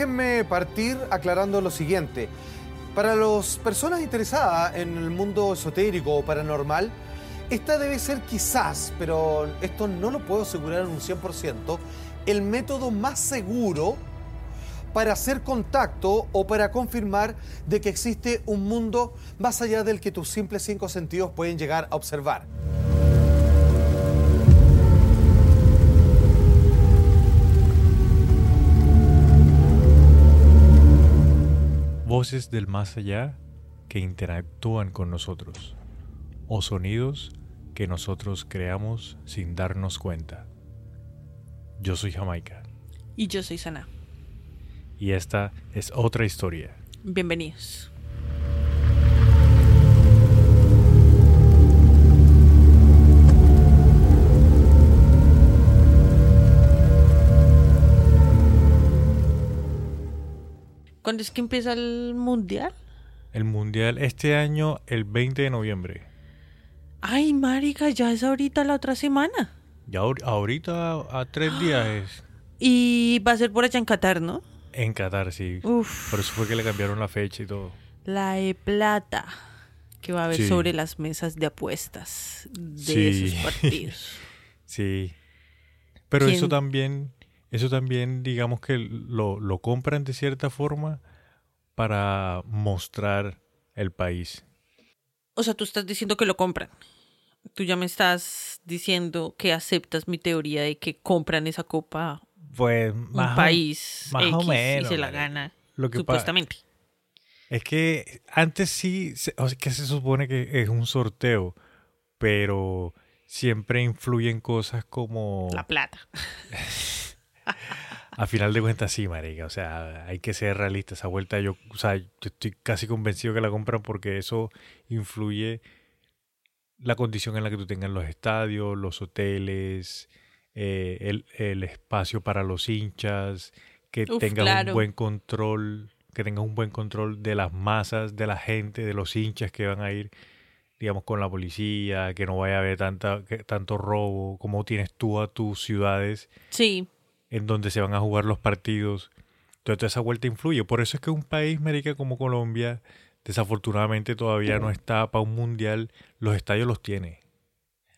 Déjenme partir aclarando lo siguiente. Para las personas interesadas en el mundo esotérico o paranormal, esta debe ser quizás, pero esto no lo puedo asegurar en un 100%, el método más seguro para hacer contacto o para confirmar de que existe un mundo más allá del que tus simples cinco sentidos pueden llegar a observar. Voces del más allá que interactúan con nosotros o sonidos que nosotros creamos sin darnos cuenta. Yo soy Jamaica Y yo soy Sana. y esta es otra historia. Bienvenidos. ¿Cuándo es que empieza el mundial? El mundial este año el 20 de noviembre. Ay, marica, ya es ahorita la otra semana. Ya ahor- ahorita a tres días es Y va a ser por allá en Qatar, ¿no? en Qatar, sí. Uf, Por eso fue que le cambiaron la fecha y todo. la de plata que va a haber Sí. sobre las mesas de apuestas de Sí. esos partidos. Sí. Pero eso también, eso también, digamos que lo, lo compran de cierta forma para mostrar el país. O sea, tú estás diciendo que lo compran. Tú ya me estás diciendo que aceptas mi teoría de que compran esa copa Pues un más o- país más o menos, y se la gana, Lo que supuestamente. Es que antes sí, o sea, que se supone que es un sorteo, pero siempre influyen cosas como... La plata. A final de cuentas sí, marica. O sea, hay que ser realista. Esa vuelta yo, o sea, yo estoy casi convencido que la compran porque eso influye la condición en la que tú tengas los estadios, los hoteles, eh, el, el espacio para los hinchas, que Uf, tengas claro. un buen control, que tengas un buen control de las masas, de la gente, de los hinchas que van a ir, digamos, con la policía, que no vaya a haber tanta, que- tanto robo, como tienes tú a tus ciudades Sí, en donde se van a jugar los partidos. Entonces toda esa vuelta influye. Por eso es que un país, América, como Colombia, desafortunadamente todavía no está para un mundial. Los estadios los tiene.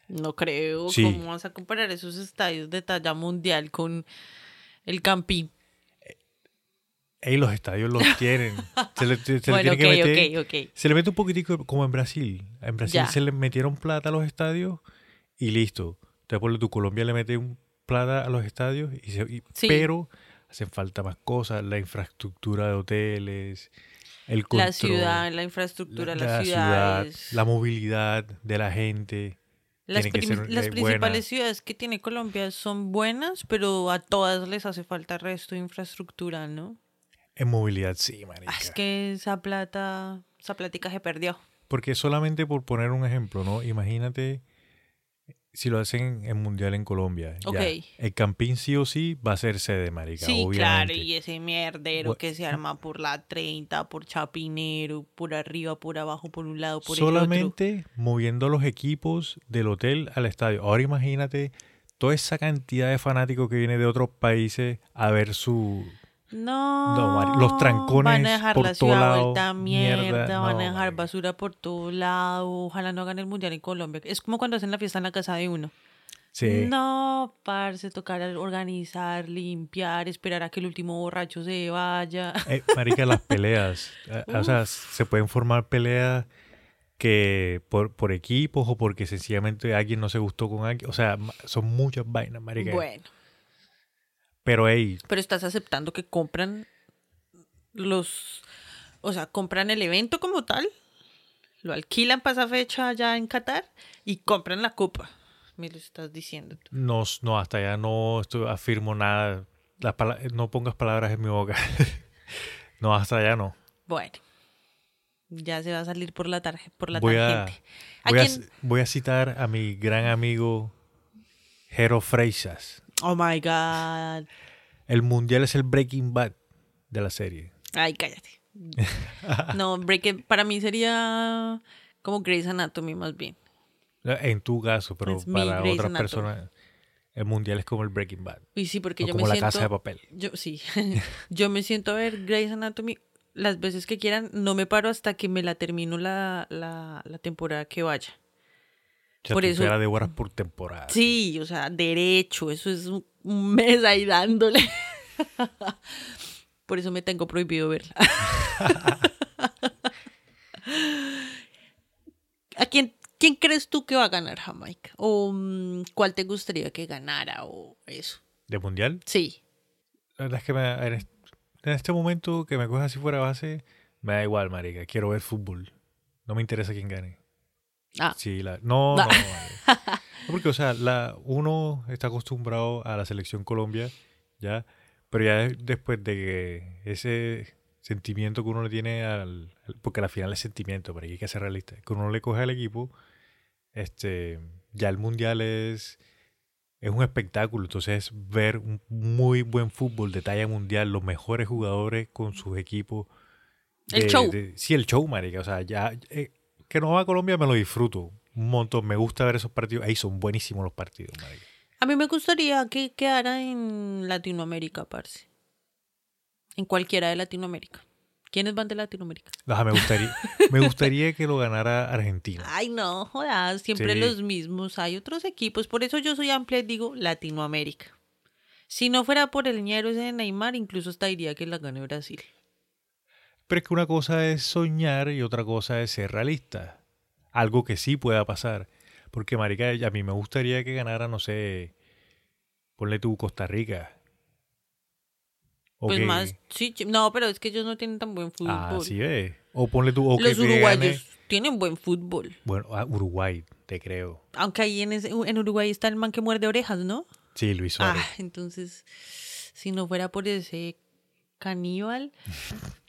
no creo. Sí. ¿Cómo vas a comparar esos estadios de talla mundial con el Campín? Ey, los estadios los tienen. Se le, se le bueno, tiene que ok, meter- ok, ok. Se le mete un poquitico como en Brasil. En Brasil Ya. se le metieron plata a los estadios y listo. Entonces, por tu Colombia le mete un plata a los estadios, y se- y- Sí. pero hacen falta más cosas. La infraestructura de hoteles, el control. La ciudad, la infraestructura, la, las la ciudad, ciudades. la movilidad de la gente. Las, tiene que prim- ser, las principales buena. ciudades que tiene Colombia son buenas, pero a todas les hace falta resto de infraestructura, ¿no? En movilidad, sí, marica. Ah, es que esa plata, esa plática se perdió. Porque solamente por poner un ejemplo, ¿no? Imagínate si lo hacen en Mundial en Colombia. ya. Ok. El Campín sí o sí va a ser sede, marica, Sí, obviamente. claro, y ese mierdero que se arma por la 30, por Chapinero, por arriba, por abajo, por un lado, por el Solamente moviendo los equipos del hotel al estadio. Ahora imagínate toda esa cantidad de fanáticos que viene de otros países a ver su... No, No, los trancones van a dejar por la todo ciudad lado, vuelta mierda, mierda, van a dejar basura por todo lado, ojalá no hagan el mundial en Colombia. Es como cuando hacen la fiesta en la casa de uno. Sí. No, parce, tocar organizar, limpiar, esperar a que el último borracho se vaya. Eh, marica, las peleas. eh, o sea, se pueden formar peleas que por, por equipos o porque sencillamente alguien no se gustó con alguien. O sea, son muchas vainas, marica. Bueno, Pero, hey, pero estás aceptando que compran los, o sea, compran el evento como tal, lo alquilan para esa fecha allá en Qatar y compran la copa. Me lo estás diciendo tú. no, no hasta allá no estoy, afirmo nada. No pongas palabras en mi boca. no, hasta allá no. Bueno, ya se va a salir por la tarjeta, por la Voy a, tangente. ¿A voy, a, voy a citar a mi gran amigo Jero Freisas. Oh my God. El mundial es el Breaking Bad de la serie. Ay, cállate. No, Breaking para mí sería como Grey's Anatomy más bien. En tu caso, pero Es para otras Anatomy. personas. el mundial es como el Breaking Bad. Y sí, porque o yo como me la siento... casa de papel. Yo, sí. yo me siento a ver Grey's Anatomy las veces que quieran. No me paro hasta que me la termino la, la, la temporada que vaya. O sea, Por tú eso- la devoras por temporada. Sí, o sea, derecho. Eso es un, mes ahí dándole. Por eso me tengo prohibido verla. ¿A quién, quién crees tú que va a ganar Jamaica? ¿O mm, cuál te gustaría que ganara? O eso. ¿De mundial? Sí. La verdad es que me- en, est- en este momento que me coges así fuera base, me da igual, marica. Quiero ver fútbol. No me interesa quién gane. Ah, Sí, la, no, No. no. No, Porque, o sea, la, uno está acostumbrado a la selección Colombia, ¿ya? Pero ya de- después de que ese sentimiento que uno le tiene al... porque al final es sentimiento, pero hay que ser realista. Que uno le coge al equipo, este, ya el Mundial es... Es un espectáculo, entonces ver un muy buen fútbol de talla mundial, los mejores jugadores con sus equipos. El de- show. de- sí, el show, marica. O sea, ya eh, que no va a Colombia me lo disfruto un montón. Me gusta ver esos partidos. Ahí son buenísimos los partidos, marica. a mí me gustaría que quedara en Latinoamérica, parce. En cualquiera de Latinoamérica. ¿Quiénes van de Latinoamérica? Ajá, me gustaría, me gustaría que lo ganara Argentina. Ay, no, jodas, siempre Sí. los mismos. Hay otros equipos. Por eso yo soy amplia y digo Latinoamérica. Si no fuera por el ñero ese de Neymar, incluso hasta diría que la gane Brasil. Pero es que una cosa es soñar y otra cosa es ser realista. Algo que sí pueda pasar. Porque, marica, a mí me gustaría que ganara, no sé, ponle tú Costa Rica. O Pues que- más, sí, no, pero es que ellos no tienen tan buen fútbol. Ah, sí ve. O ponle tú, o que los te uruguayos tienen buen fútbol. Bueno, ah, Uruguay, te creo. Aunque ahí en, ese- en Uruguay está el man que muerde orejas, ¿no? Sí, Luis Suárez. Ah, entonces, si no fuera por ese caníbal,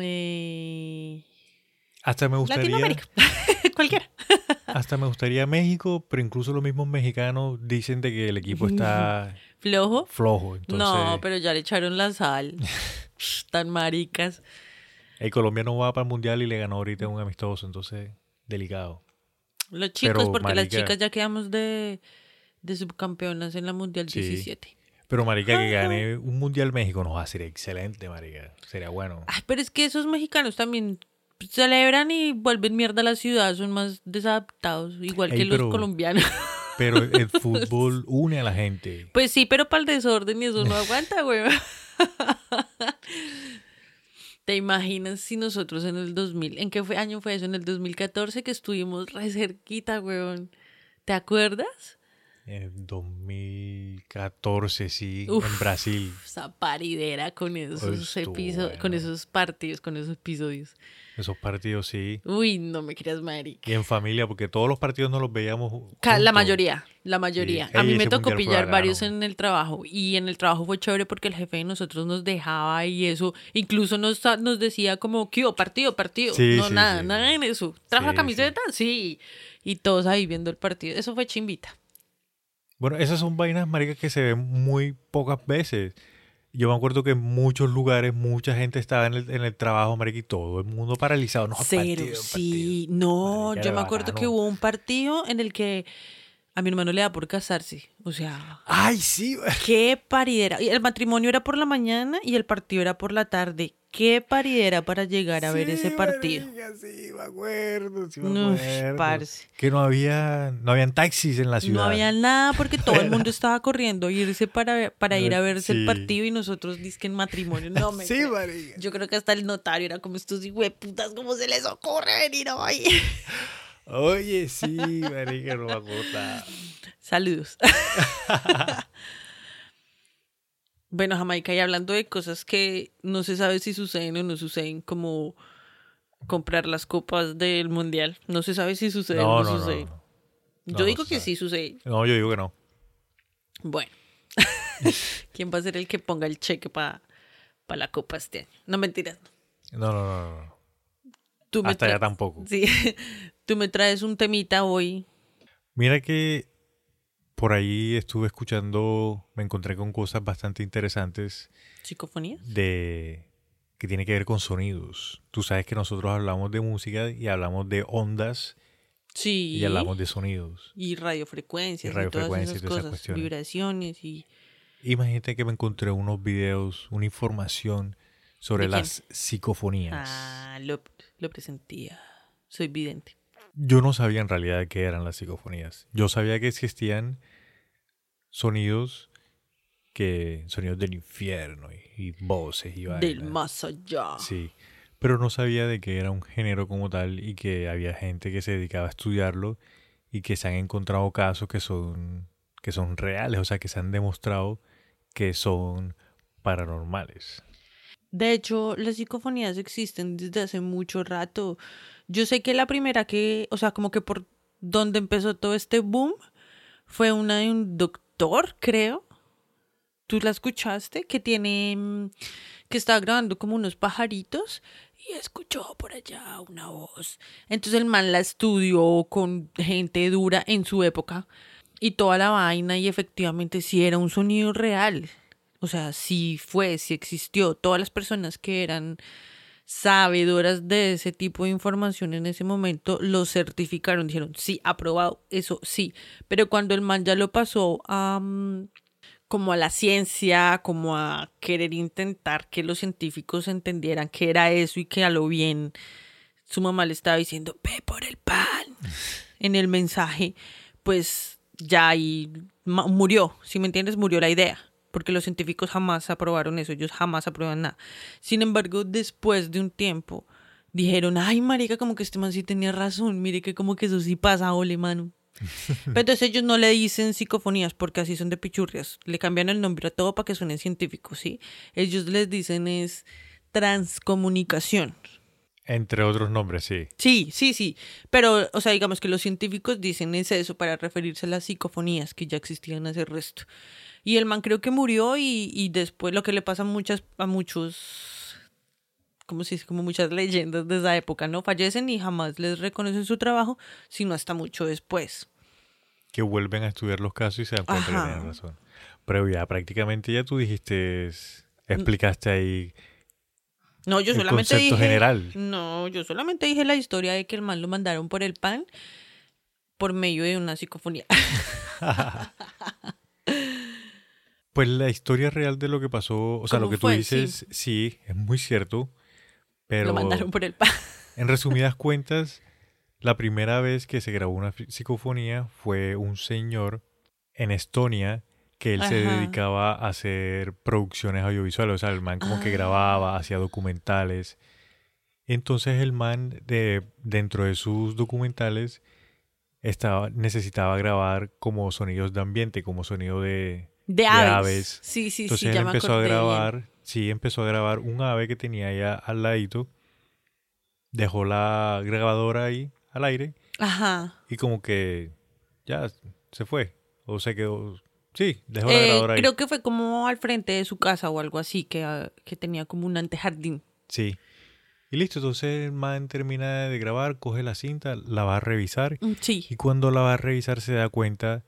eh, Hasta me gustaría. Latinoamérica, cualquiera. Hasta me gustaría México, pero incluso los mismos mexicanos dicen de que el equipo está Flojo. flojo. Entonces, No, pero ya le echaron la sal. Tan maricas. el Colombia no va para el mundial y le ganó ahorita un amistoso, entonces delicado. Los chicos, Pero, porque las chicas ya quedamos de, de subcampeonas en la Mundial Sí. 17. Pero marica que gane un mundial México nos va a ser excelente, marica. Sería bueno. Ay, pero es que esos mexicanos también celebran y vuelven mierda a la ciudad, son más desadaptados, igual Ey, que los colombianos. Pero el fútbol une a la gente. Pues sí, pero para el desorden y eso no aguanta, güey. ¿Te imaginas si nosotros en el 2000, ¿en qué fue, año fue eso? En el 2014 que estuvimos re cerquita, weón. ¿Te acuerdas? En 2014, sí, Uf. en Brasil. Esa paridera con esos Estuvo episodios, con esos partidos, con esos episodios. Esos partidos, sí. Uy, no me creas, marica. Y en familia, porque todos los partidos no los veíamos. La mayoría, la mayoría. Sí. A mí Ey, me tocó pillar varios en el trabajo y en el trabajo fue chévere porque el jefe de nosotros nos dejaba y eso, incluso nos, nos decía como, ¿qué? Partido, partido. Sí, no, sí, nada, nada en eso. ¿Trajo la camiseta? Sí. Y todos ahí viendo el partido. Eso fue chimbita. Bueno, esas son vainas, maricas, que se ven muy pocas veces. Yo me acuerdo que en muchos lugares mucha gente estaba en el, en el trabajo, marica, y todo el mundo paralizado. No, Cero, partido, sí. partido. No, Marica, yo me acuerdo que hubo un partido en el que a mi hermano le da por casarse. O sea, Ay, sí. qué paridera. El matrimonio era por la mañana y el partido era por la tarde. Qué paridera para llegar a ver ese partido. marica, sí, me acuerdo, sí me No, acuerdo. parce. Que no había, no habían taxis en la ciudad. No había nada porque todo el mundo estaba corriendo a irse para, para ir a verse el Sí. partido y nosotros disque en matrimonio. No me Sí, marica. Yo creo que hasta el notario era como estos putas, ¿cómo se les ocurre venir hoy? Oye, sí, marica, no. Saludos. bueno, Jamaica, y hablando de cosas que no se sabe si suceden o no suceden, como comprar las copas del mundial. No se sabe si sucede No, o no, no, no, sucede. no. Yo digo que sabe. sí sucede. No, yo digo que no. Bueno. ¿Quién va a ser el que ponga el cheque para la copa este año? No mentiras. no. No, no, no, no. Tú me Hasta allá tra- tampoco. Sí. Tú me traes un temita hoy. Mira que por ahí estuve escuchando, me encontré con cosas bastante interesantes ¿Psicofonías? de que tiene que ver con sonidos. Tú sabes que nosotros hablamos de música y hablamos de ondas Sí. Y hablamos de sonidos. Y radiofrecuencias. Y radiofrecuencias y y todas todas esas esas cosas. cuestiones. Vibraciones y... Imagínate que me encontré unos videos, una información sobre las psicofonías. Ah, lo, lo presentía. Soy vidente. Yo no sabía en realidad qué eran las psicofonías. Yo sabía que existían sonidos que sonidos del infierno y, y voces y Del vainas. más allá. Sí, pero no sabía de que era un género como tal y que había gente que se dedicaba a estudiarlo y que se han encontrado casos que son que son reales, o sea, que se han demostrado que son paranormales. De hecho, las psicofonías existen desde hace mucho rato. Yo sé que la primera que, o sea, como que por donde empezó todo este boom fue una de un doctor, creo. ¿Tú la escuchaste? Que tiene, mm, que estaba grabando como unos pajaritos y escuchó por allá una voz. Entonces el man la estudió con gente dura en su época y toda la vaina y efectivamente sí era un sonido real. O sea, sí fue, sí existió. Todas las personas que eran sabedoras de ese tipo de información en ese momento lo certificaron, dijeron, sí, aprobado, eso sí. Pero cuando el man ya lo pasó a mm, como a la ciencia, como a querer intentar que los científicos entendieran que era eso y que a lo bien su mamá le estaba diciendo, ve por el pan en el mensaje, pues ya ahí murió, si me entiendes, murió la idea, porque los científicos jamás aprobaron eso, ellos jamás aprueban nada. Sin embargo, después de un tiempo, dijeron, ay, marica, como que este man sí tenía razón, mire que como que eso sí pasa, ole, mano. Pero entonces ellos no le dicen psicofonías porque así son de pichurrias. Le cambian el nombre a todo para que suenen científicos, ¿sí? Ellos les dicen es transcomunicación. Entre otros nombres, sí. Sí, sí, sí. Pero, o sea, digamos que los científicos dicen es eso para referirse a las psicofonías que ya existían hace resto. Y el man creo que murió y, y después lo que le pasa a muchas, a muchos, como si es como muchas leyendas de esa época, ¿no? Fallecen y jamás les reconocen su trabajo, sino hasta mucho después. Que vuelven a estudiar los casos y se dan cuenta Ajá. que tenían razón. Pero ya prácticamente ya tú dijiste, explicaste ahí No, yo el solamente concepto dije. general. No, yo solamente dije la historia de que el man lo mandaron por el pan por medio de una psicofonía. Pues la historia real de lo que pasó, o sea, lo ¿Cómo que tú dices, sí. es muy cierto, pero Lo mandaron por el pan. en resumidas cuentas, la primera vez que se grabó una psicofonía fue un señor en Estonia que él se dedicaba a hacer producciones audiovisuales, o sea, el man como que Ah. grababa, hacía documentales. Entonces el man de dentro de sus documentales estaba necesitaba grabar como sonidos de ambiente, como sonido de De aves. aves. Sí, sí, entonces sí, él ya me empezó a acordé bien. grabar, sí, empezó a grabar un ave que tenía allá al ladito, dejó la grabadora ahí al aire Ajá. y como que ya se fue o se quedó, sí, dejó la Eh, grabadora ahí. creo que fue como al frente de su casa o algo así, que, ah, que tenía como un antejardín. Sí. Y listo, entonces el man termina de grabar, coge la cinta, la va a revisar Mm, Sí. y cuando la va a revisar se da cuenta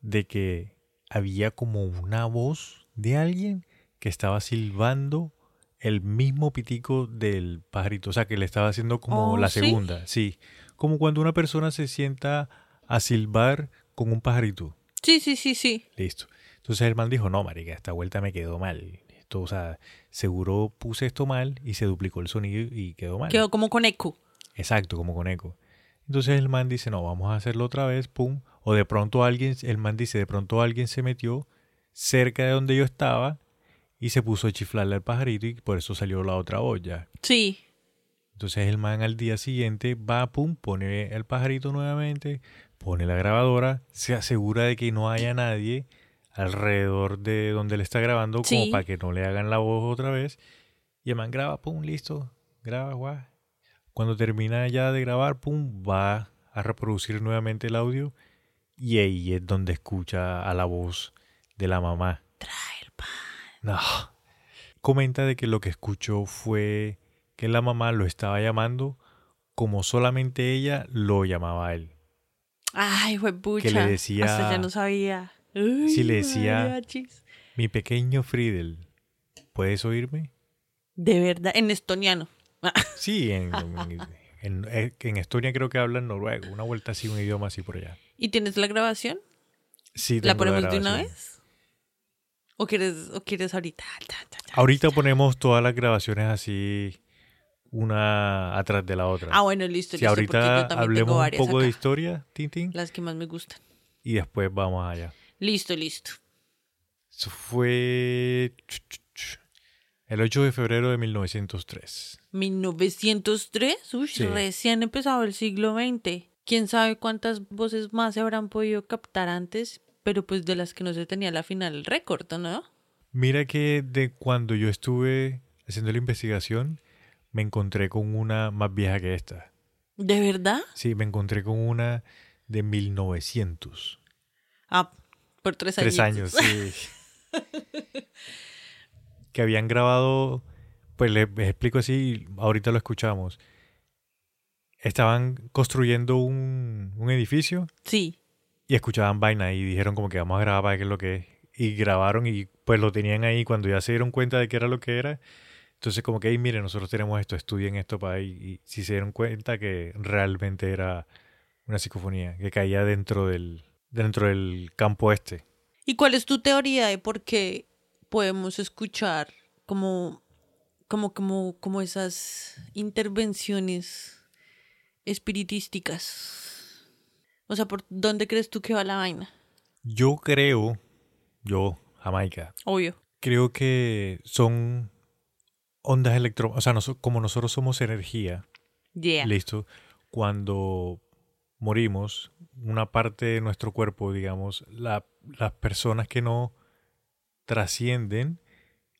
de que había como una voz de alguien que estaba silbando el mismo pitico del pajarito, o sea, que le estaba haciendo como Oh, la ¿sí? segunda, sí, como cuando una persona se sienta a silbar con un pajarito, Sí, sí, sí, sí. listo. Entonces el man dijo, no, marica, esta vuelta me quedó mal. Esto, o sea, seguro puse esto mal y se duplicó el sonido y quedó mal. Quedó como con eco. Exacto, como con eco. Entonces el man dice, no, vamos a hacerlo otra vez, pum. O de pronto alguien, el man dice, de pronto alguien se metió cerca de donde yo estaba y se puso a chiflarle al pajarito y por eso salió la otra olla. Sí. Entonces el man al día siguiente va, pum, pone el pajarito nuevamente, pone la grabadora, se asegura de que no haya nadie alrededor de donde le está grabando como para que no le hagan la voz otra vez. Y el man graba, pum, listo, graba, guau. Cuando termina ya de grabar, pum, va a reproducir nuevamente el audio y ahí es donde escucha a la voz de la mamá. Trae el pan. No. Comenta de que lo que escuchó fue que la mamá lo estaba llamando como solamente ella lo llamaba a él. Ay, fue pucha. le decía- Hasta ya no sabía. Sí, le decía-. Mi pequeño Friedel, ¿puedes oírme? De verdad, en estoniano. Sí, en, en- En, eh, en Estonia creo que hablan noruego, una vuelta así, un idioma así por allá. ¿Y tienes la grabación? Sí, ¿La tengo ponemos de una vez? ¿O quieres, o quieres ahorita? Ta, ta, ta. Ahorita ponemos todas las grabaciones así, una atrás de la otra. Ah, bueno, listo, si listo. yo ahorita también hablemos tengo un poco de historia, Tintín, Las que más me gustan. y después vamos allá. Listo, listo. Eso fue el 8 de febrero de 1903. 1903, uy, Sí. recién empezado el siglo XX. Quién sabe cuántas voces más se habrán podido captar antes, pero pues de las que no se tenía la final el récord, ¿no? Mira que de cuando yo estuve haciendo la investigación, me encontré con una más vieja que esta. ¿De verdad? Sí, me encontré con una de 1900. Ah, por tres años. Tres años, sí. que habían grabado, pues les, les explico así, ahorita lo escuchamos. Estaban construyendo un, un edificio Sí. y escuchaban vaina y dijeron como que vamos a grabar para ver qué es lo que es. Y grabaron y pues lo tenían ahí cuando ya se dieron cuenta de que era lo que era. Entonces como que, hey, miren, nosotros tenemos esto, estudien esto para ahí. Y si se dieron cuenta que realmente era una psicofonía que caía dentro del, dentro del campo este. ¿Y cuál es tu teoría de por qué podemos escuchar como, como, como, como esas intervenciones espiritísticas? O sea, ¿por dónde crees tú que va la vaina? Yo creo, yo, Jamaica, Obvio. creo que son ondas electro... O sea, como nosotros somos energía, Yeah. listo, cuando morimos, una parte de nuestro cuerpo, digamos, la- las personas que no trascienden,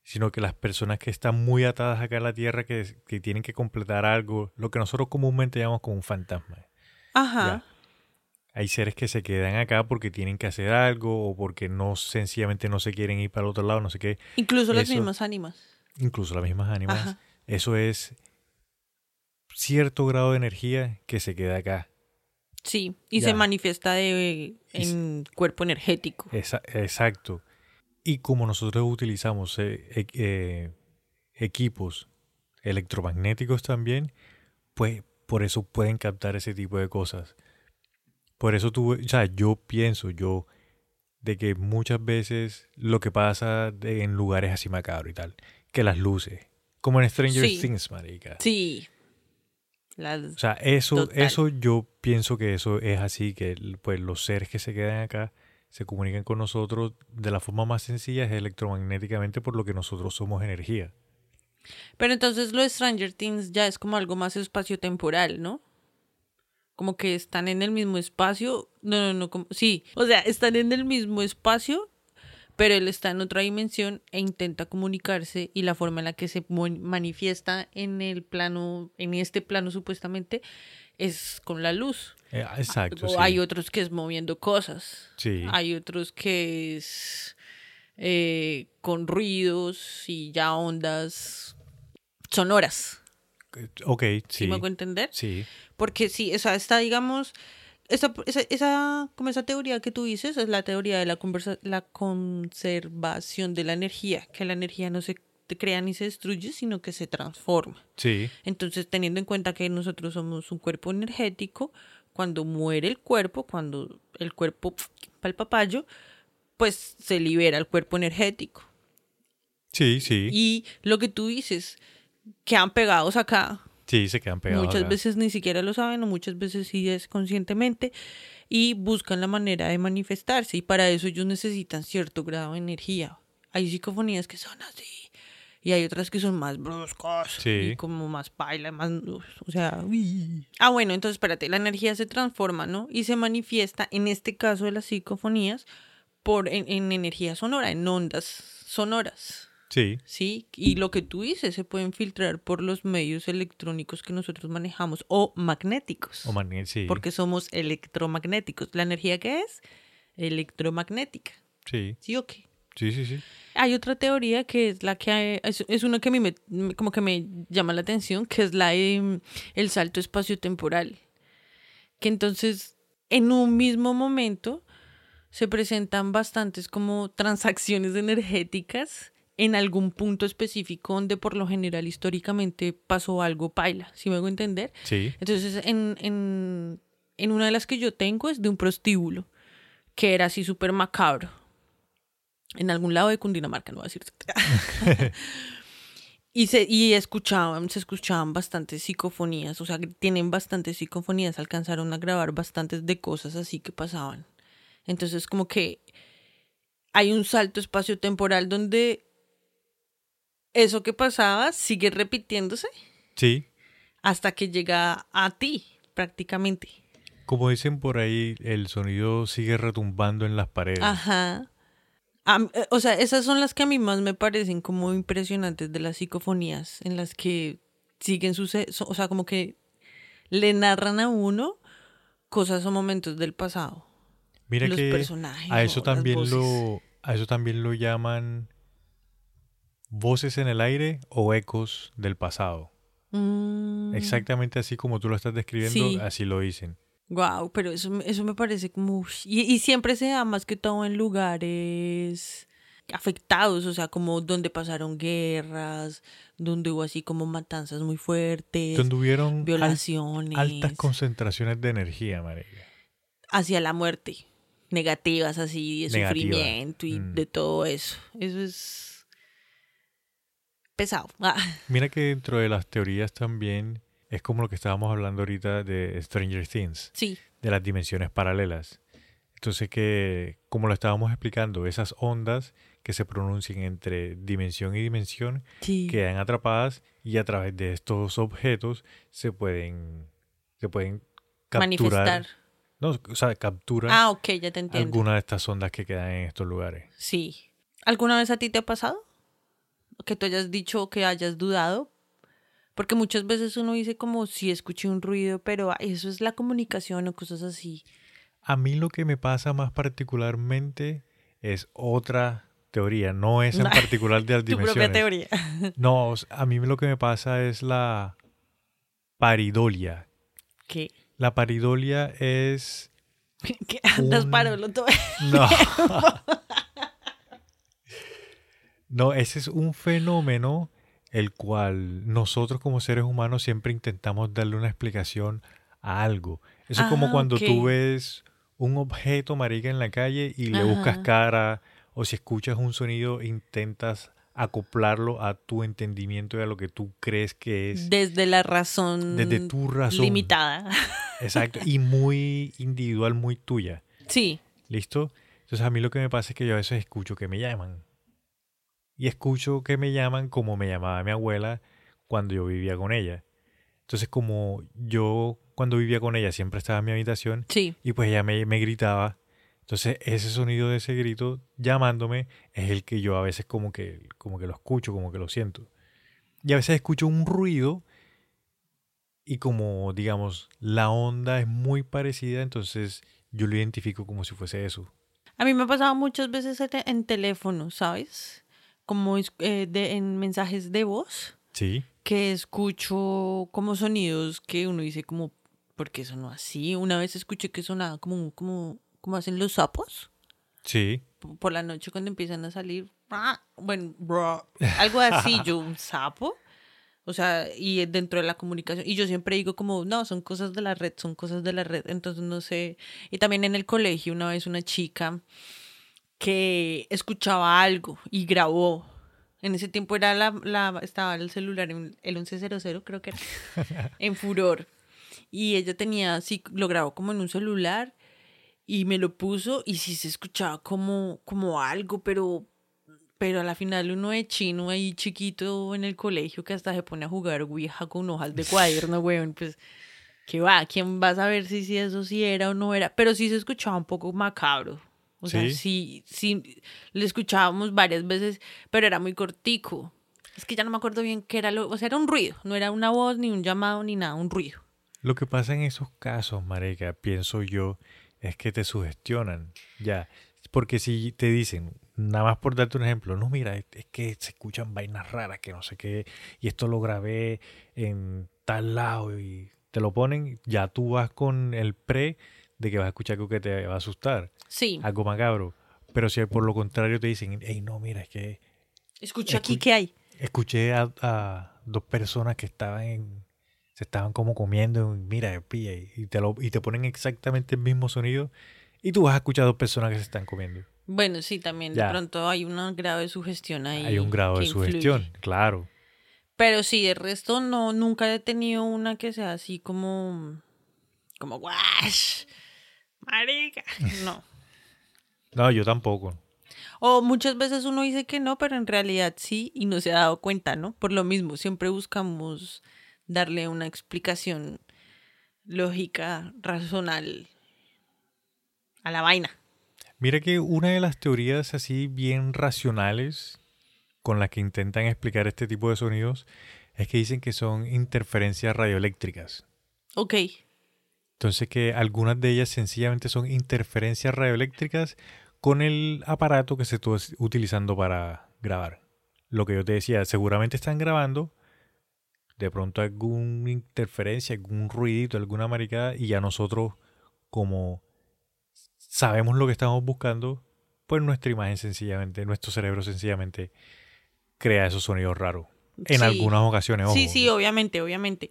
sino que las personas que están muy atadas acá a la tierra, que, que tienen que completar algo, lo que nosotros comúnmente llamamos como un fantasma. Ajá. Ya. Hay seres que se quedan acá porque tienen que hacer algo o porque no sencillamente no se quieren ir para el otro lado, no sé qué. Incluso las mismas ánimas. Incluso las mismas ánimas. Ajá. Eso es cierto grado de energía que se queda acá. Sí. Y Ya. se manifiesta de, en cuerpo energético. Esa- exacto. Y como nosotros utilizamos eh, eh, equipos electromagnéticos también, pues por eso pueden captar ese tipo de cosas. Por eso tuve, o sea, yo pienso, yo, de que muchas veces lo que pasa de- en lugares así macabros y tal, que las luces, como en Stranger Sí. Things, marica. Sí. Las... O sea, eso, Total. eso yo pienso que eso es así, que pues los seres que se quedan acá se comunican con nosotros de la forma más sencilla, es electromagnéticamente, por lo que nosotros somos energía. Pero entonces lo Stranger Things ya es como algo más espaciotemporal, ¿no? Como que están en el mismo espacio. No, no, no. Como... Sí, o sea, están en el mismo espacio, pero él está en otra dimensión e intenta comunicarse y la forma en la que se manifiesta en el plano, en este plano supuestamente, es con la luz. Eh, exacto. O sí. Hay otros que es moviendo cosas. Sí. Hay otros que es eh, con ruidos y ya ondas sonoras. Ok, ¿Sí, sí. me hago entender? Sí, Porque sí, esa está, digamos, esa, esa, esa- como esa teoría que tú dices, es la teoría de la, conversa- la conservación de la energía, que la energía no se crea ni se destruye, sino que se transforma. sí, Entonces, teniendo en cuenta que nosotros somos un cuerpo energético, cuando muere el cuerpo, cuando el cuerpo para el papayo, pues se libera el cuerpo energético. sí, sí. Y lo que tú dices, quedan pegados acá. Sí, se quedan pegados. muchas acá. veces ni siquiera lo saben o muchas veces sí es conscientemente y buscan la manera de manifestarse y para eso ellos necesitan cierto grado de energía. Hay psicofonías que son así y hay otras que son más bruscas Sí. y como más paila, más, o sea, uy. ah bueno, entonces espérate, la energía se transforma, ¿no? Y se manifiesta en este caso de las psicofonías por en, en energía sonora, en ondas sonoras. Sí, Sí, y lo que tú dices se pueden filtrar por los medios electrónicos que nosotros manejamos o magnéticos, o magnet, sí. porque somos electromagnéticos. ¿La energía qué es? Electromagnética. Sí, ¿Sí o qué? Sí, sí, sí. Hay otra teoría que es la que es, es una que a mí me, como que me llama la atención, que es la de el salto espacio-temporal. Que entonces en un mismo momento se presentan bastantes como transacciones energéticas en algún punto específico donde por lo general históricamente pasó algo paila, si me hago entender. Sí. Entonces, en, en, en una de las que yo tengo es de un prostíbulo, que era así súper macabro. En algún lado de Cundinamarca, no voy a decir. y se, y escuchaban, se escuchaban bastantes psicofonías, o sea, tienen bastantes psicofonías, alcanzaron a grabar bastantes de cosas así que pasaban. Entonces, como que hay un salto espacio-temporal donde eso que pasaba sigue repitiéndose Sí. hasta que llega a ti, prácticamente. Como dicen por ahí, el sonido sigue retumbando en las paredes. Ajá. Eh, o sea, esas son las que a mí más me parecen como impresionantes de las psicofonías, en las que siguen sucediendo, o sea, como que le narran a uno cosas o momentos del pasado. Mira los que personajes a eso también lo a eso también lo llaman voces en el aire o ecos del pasado. Mm, Exactamente así como tú lo estás describiendo, Sí. así lo dicen. Wow, pero eso, me- eso me parece como... Y, y siempre se da más que todo en lugares afectados, o sea, como donde pasaron guerras, donde hubo así como matanzas muy fuertes, Donde hubieron al- violaciones, altas concentraciones de energía, marica. hacia la muerte, negativas así, de sufrimiento y mm. de todo eso. Eso es pesado. Ah, Mira que dentro de las teorías también es como lo que estábamos hablando ahorita de Stranger Things, sí, de las dimensiones paralelas. Entonces que, como lo estábamos explicando, esas ondas que se pronuncian entre dimensión y dimensión sí. quedan atrapadas y a través de estos objetos se pueden se pueden capturar Manifestar. no o sea capturan Ah, ok, ya te entiendo. alguna de estas ondas que quedan en estos lugares Sí. ¿Alguna vez a ti te ha pasado? Que tú hayas dicho que hayas dudado. Porque muchas veces uno dice como si escuché un ruido, pero eso es la comunicación o cosas así. a mí lo que me pasa más particularmente es otra teoría no es en No, particular de las Tu propia dimensiones teoría. no a mí lo que me pasa es la paridolia ¿Qué? la paridolia es ¿Qué andas Un- parolo todo? No. no, ese es un fenómeno el cual nosotros como seres humanos siempre intentamos darle una explicación a algo. Eso es como Ah, cuando tú ves un objeto marica en la calle y le buscas cara o si escuchas un sonido intentas acoplarlo a tu entendimiento y a lo que tú crees que es Desde la razón, desde tu razón. limitada. Exacto, y muy individual, muy tuya. Sí. ¿Listo? Entonces a mí lo que me pasa es que yo a veces escucho que me llaman. Y escucho que me llaman como me llamaba mi abuela cuando yo vivía con ella. Entonces como yo cuando vivía con ella siempre estaba en mi habitación Sí. y pues ella me, me gritaba. Entonces ese sonido de ese grito llamándome es el que yo a veces como que, como que lo escucho, como que lo siento. Y a veces escucho un ruido y como digamos la onda es muy parecida, entonces yo lo identifico como si fuese eso. A mí me ha pasado muchas veces en, en teléfono, ¿sabes? Como eh, de, en mensajes de voz. Sí, que escucho como sonidos que uno dice como, ¿por qué sonó así? Una vez escuché que sonaba como, como, como hacen los sapos sí. por la noche cuando empiezan a salir. Bueno, bra", algo así, yo un sapo. O sea, y dentro de la comunicación. Y yo siempre digo como, no, son cosas de la red, son cosas de la red. Entonces no sé. Y también en el colegio una vez una chica que escuchaba algo y grabó. En ese tiempo era la, la estaba el celular, en el 1100 creo que era, en furor. Y ella tenía, sí, lo grabó como en un celular y me lo puso y sí se escuchaba como, como algo, pero, pero a la final uno de chino ahí chiquito en el colegio que hasta se pone a jugar Ouija con hojas de cuaderno, weón, pues, ¿qué va? ¿Quién va a saber si, si eso sí era o no era? Pero sí se escuchaba un poco macabro. O sea, ¿Sí? sí, le escuchábamos varias veces, pero era muy cortico. Es que ya no me acuerdo bien qué era lo, o sea, era un ruido, no era una voz, ni un llamado, ni nada, un ruido. Lo que pasa en esos casos, Mareca, pienso yo, es que te sugestionan. Ya. Porque si te dicen, nada más por darte un ejemplo, no, mira, es que se escuchan vainas raras, que no sé qué, y esto lo grabé en tal lado y te lo ponen, ya tú vas con el pre de que vas a escuchar algo que te va a asustar, Sí. algo macabro. Pero si por lo contrario te dicen, hey, no, mira, es que Escucha aquí qué hay. Escuché a, a dos personas que estaban en, se estaban como comiendo, y mira, pilla, y te, lo, y te ponen exactamente el mismo sonido y tú vas a escuchar a dos personas que se están comiendo. Bueno, sí, también Ya. de pronto hay un grado de sugestión ahí. Hay un grado de influye. sugestión, claro. Pero sí, de resto no, nunca he tenido una que sea así como, como guash, marica. No. No, yo tampoco. O muchas veces uno dice que no, pero en realidad sí y no se ha dado cuenta, ¿no? Por lo mismo, siempre buscamos darle una explicación lógica, razonal a la vaina. Mira que una de las teorías así bien racionales con las que intentan explicar este tipo de sonidos es que dicen que son interferencias radioeléctricas. Ok, Entonces que algunas de ellas sencillamente son interferencias radioeléctricas con el aparato que se estuvo utilizando para grabar. Lo que yo te decía, seguramente están grabando, de pronto alguna interferencia, algún ruidito, alguna maricada, y ya nosotros como sabemos lo que estamos buscando, pues nuestra imagen sencillamente, nuestro cerebro sencillamente crea esos sonidos raros. En Sí. algunas ocasiones, ojo. Sí, sí, obviamente, obviamente.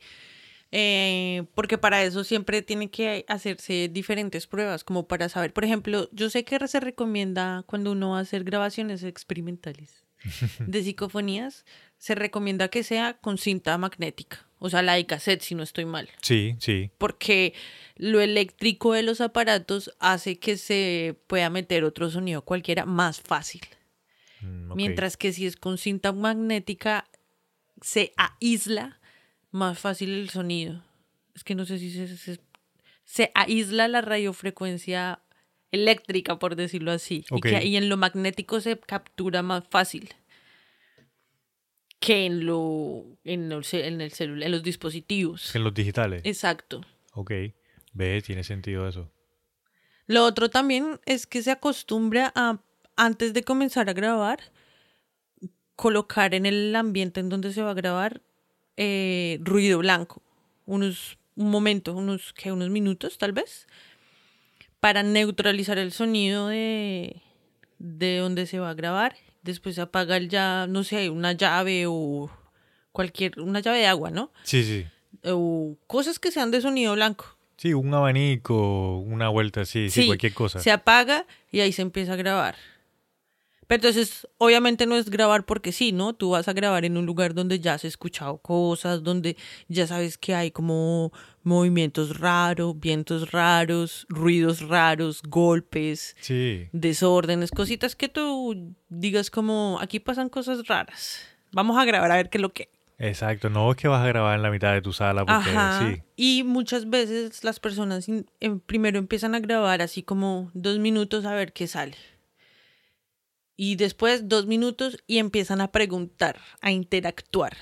Eh, porque para eso siempre tiene que hacerse diferentes pruebas, como para saber. Por ejemplo, yo sé que se recomienda cuando uno va a hacer grabaciones experimentales de psicofonías, se recomienda que sea con cinta magnética, o sea, la de cassette, si no estoy mal. Sí, sí. Porque lo eléctrico de los aparatos hace que se pueda meter otro sonido cualquiera más fácil. Mm, ok. Mientras que si es con cinta magnética, se aísla más fácil el sonido. Es que no sé si se, se, se aísla la radiofrecuencia eléctrica, por decirlo así. Y, que, y en lo magnético se captura más fácil que en lo en, el, en el celular, en los dispositivos. En los digitales. Exacto. Ok, ve, tiene sentido eso. Lo otro también es que se acostumbra a, antes de comenzar a grabar, colocar en el ambiente en donde se va a grabar eh, ruido blanco. Unos, un momento, unos, ¿qué? unos minutos tal vez, para neutralizar el sonido de, de donde se va a grabar. Después se apaga el ya, no sé, una llave o cualquier, una llave de agua, ¿no? Sí, sí. O cosas que sean de sonido blanco. Sí, un abanico, una vuelta, sí, sí, Sí, cualquier cosa. Se apaga y ahí se empieza a grabar. Pero entonces, obviamente no es grabar porque sí, ¿no? Tú vas a grabar en un lugar donde ya has escuchado cosas, donde ya sabes que hay como movimientos raros, vientos raros, ruidos raros, golpes, Sí, desórdenes, cositas que tú digas como, aquí pasan cosas raras. Vamos a grabar a ver qué es lo que... exacto. No es que vas a grabar en la mitad de tu sala porque Ajá. sí. Y muchas veces las personas em- primero empiezan a grabar así como dos minutos a ver qué sale. Y después dos minutos y empiezan a preguntar, a interactuar.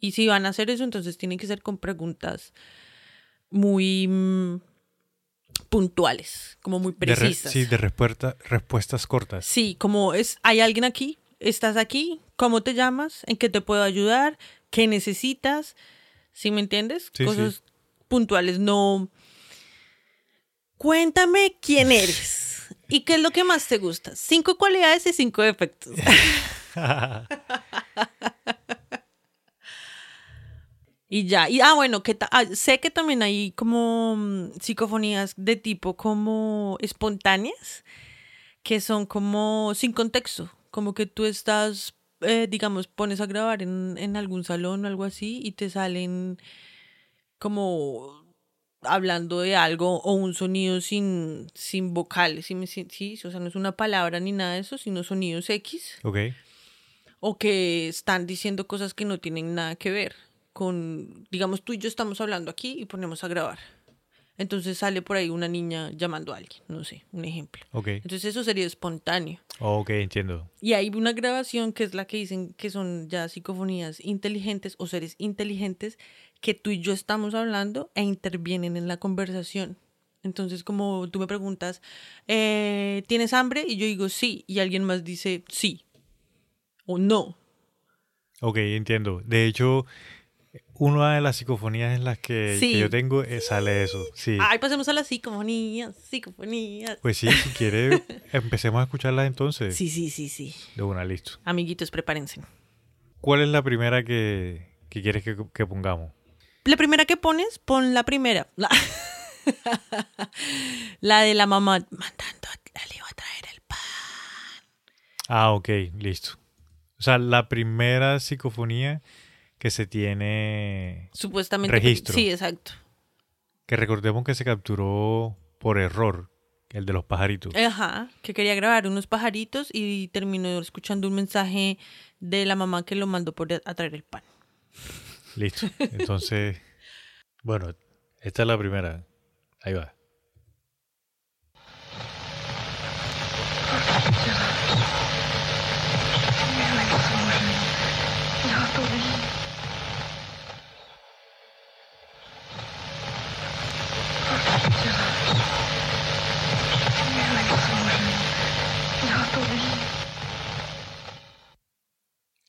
Y si van a hacer eso, entonces tienen que ser con preguntas muy mm, puntuales, como muy De precisas. sí, de respuesta, respuestas cortas. Sí, como es, hay alguien aquí, estás aquí, ¿cómo te llamas? ¿En qué te puedo ayudar? ¿Qué necesitas? ¿Sí me entiendes? Sí, Cosas puntuales, no. Cuéntame quién eres y qué es lo que más te gusta. Cinco cualidades y cinco defectos. Y ya, y ah, bueno, que ah, sé que también hay como mm, psicofonías de tipo como espontáneas, que son como sin contexto, como que tú estás, eh, digamos, pones a grabar en, en algún salón o algo así y te salen como hablando de algo o un sonido sin, sin vocales, ¿sí? me- sí, o sea, no es una palabra ni nada de eso, sino sonidos X ok. o que están diciendo cosas que no tienen nada que ver con, digamos, tú y yo estamos hablando aquí y ponemos a grabar. Entonces sale por ahí una niña llamando a alguien, no sé, un ejemplo. Ok. Entonces eso sería espontáneo. Ok, entiendo. Y hay una grabación que es la que dicen que son ya psicofonías inteligentes o seres inteligentes que tú y yo estamos hablando e intervienen en la conversación. Entonces, como tú me preguntas, eh, ¿tienes hambre? Y yo digo sí, y alguien más dice sí o no. Ok, entiendo. De hecho, Una de las psicofonías en las que, que Sí. yo tengo eh, sale eso. Sí. Ay, pasemos a las psicofonías, psicofonías. Pues sí, si quiere, empecemos a escucharlas entonces. Sí, sí, sí, sí. De una, listo. Amiguitos, prepárense. ¿Cuál es la primera que, que quieres que, que pongamos? La primera que pones, pon la primera. La, la de la mamá mandando a Leo a traer el pan. Ah, ok, listo. O sea, la primera psicofonía que se tiene, Supuestamente. Registro. Sí, exacto. que recordemos que se capturó por error, el de los pajaritos. Ajá, que quería grabar unos pajaritos y terminó escuchando un mensaje de la mamá que lo mandó por a traer el pan. Listo. Entonces, bueno, esta es la primera. Ahí va.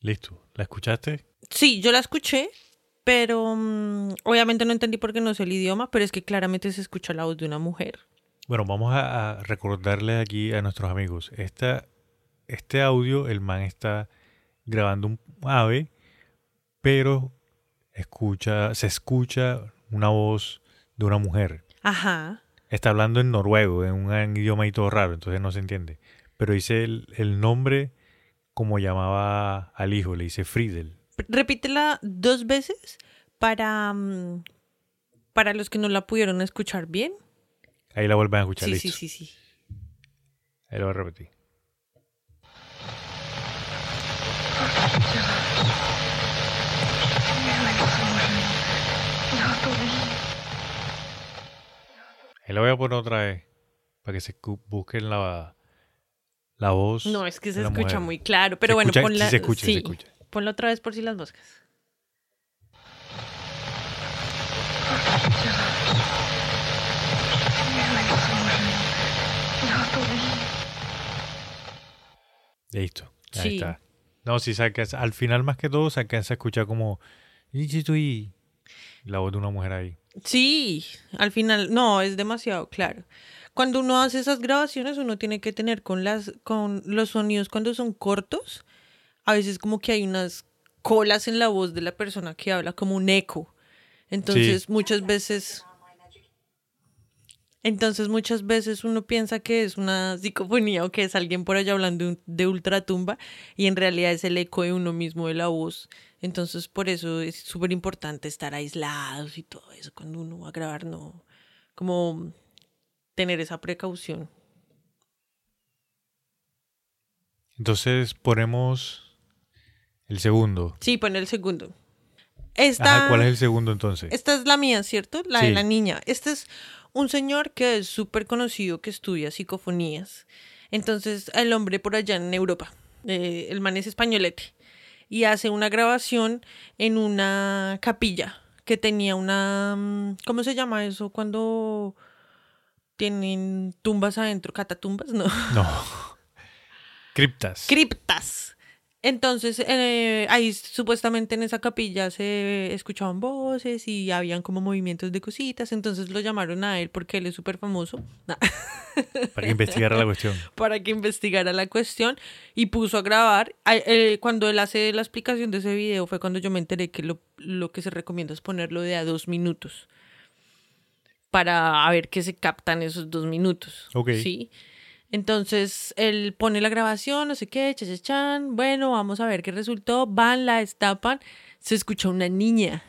Listo. ¿La escuchaste? Sí, yo la escuché, pero mm, obviamente no entendí por qué no sé el idioma, pero es que claramente se escucha la voz de una mujer. Bueno, vamos a, a recordarle aquí a nuestros amigos. Esta, este audio, el man está grabando un ave, pero escucha, se escucha una voz de una mujer. Ajá. Está hablando en noruego, en un idioma ahí todo raro, entonces no se entiende. Pero dice el, el nombre como llamaba al hijo, le dice Friedel. Repítela dos veces para, mm, para los que no la pudieron escuchar bien. Ahí la vuelven a escuchar, Sí, listo. sí, sí, sí. Ahí lo voy a repetir. Ahí la voy a poner otra vez para que se busquen la, la voz. No, es que se escucha mujer. muy claro. Pero Se bueno, escucha- ponla. sí se escucha, se escucha. Ponla otra vez por si las moscas. Listo. Ahí Sí. está. No, si al final más que todo se alcanza a escuchar como la voz de una mujer ahí. Sí, al final, no, es demasiado claro. Cuando uno hace esas grabaciones, uno tiene que tener con las, con los sonidos cuando son cortos, a veces como que hay unas colas en la voz de la persona que habla, como un eco. Entonces, muchas veces. Entonces, muchas veces uno piensa que es una psicofonía o que es alguien por allá hablando de- de ultratumba y en realidad es el eco de uno mismo de la voz. Entonces, por eso es súper importante estar aislados y todo eso cuando uno va a grabar, no. Como tener esa precaución. Entonces ponemos el segundo. Sí, pon el segundo. Esta, Ajá, ¿cuál es el segundo entonces? esta es la mía, ¿cierto? La de la niña. Este es un señor que es súper conocido que estudia psicofonías. Entonces, el hombre por allá en Europa, eh, el man es españolete, y hace una grabación en una capilla que tenía una... mm, ¿Cómo se llama eso? Cuando tienen tumbas adentro, catatumbas, no. No. Criptas. criptas. Entonces, eh, ahí supuestamente en esa capilla se escuchaban voces y habían como movimientos de cositas. Entonces lo llamaron a él porque él es súper famoso para que investigara la cuestión. para que investigara la cuestión y puso a grabar. Ay, eh, cuando él hace la explicación de ese video fue cuando yo me enteré que lo, lo que se recomienda es ponerlo de a dos minutos para ver qué se captan esos dos minutos. Ok. ¿Sí? Entonces él pone la grabación, no sé qué, chachachan. Bueno, vamos a ver qué resultó. Van, la destapan. Se escucha una niña.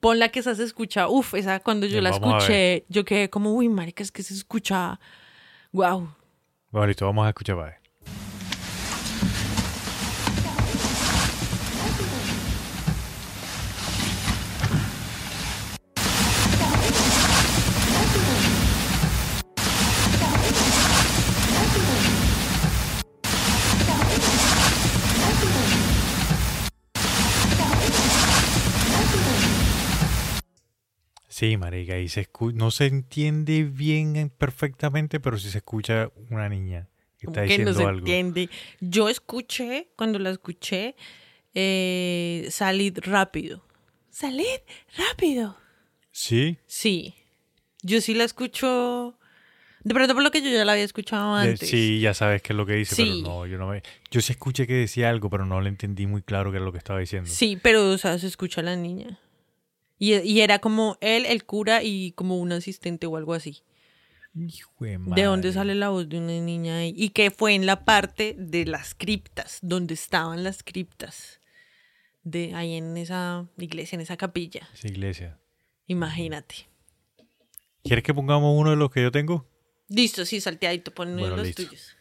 Ponla que esa se escucha. Uf, esa cuando yo Bien, la escuché, yo quedé como, uy, marica, es que se escucha. Wow. Bueno, listo, vamos a escuchar para Sí, marica, y se escu- no se entiende bien eh, perfectamente, pero sí se escucha una niña que está que no diciendo se algo. entiende. Yo escuché, cuando la escuché, eh, Salid rápido. salid, rápido. Sí. Sí. Yo sí la escucho. De pronto por lo que yo ya la había escuchado antes. sí, ya sabes qué es lo que dice, Sí. pero no, yo no me... Yo sí escuché que decía algo, pero no le entendí muy claro qué era lo que estaba diciendo. Sí, pero, o sea, se escucha a la niña. Y, y era como él, el cura y como un asistente o algo así. Hijo de ¿De dónde madre. sale la voz de una niña ahí? Y que fue en la parte de las criptas, donde estaban las criptas. De ahí en esa iglesia, en esa capilla. Esa iglesia. Imagínate. ¿Quieres que pongamos uno de los que yo tengo? Listo, sí, salteadito, pon uno de los listo. tuyos.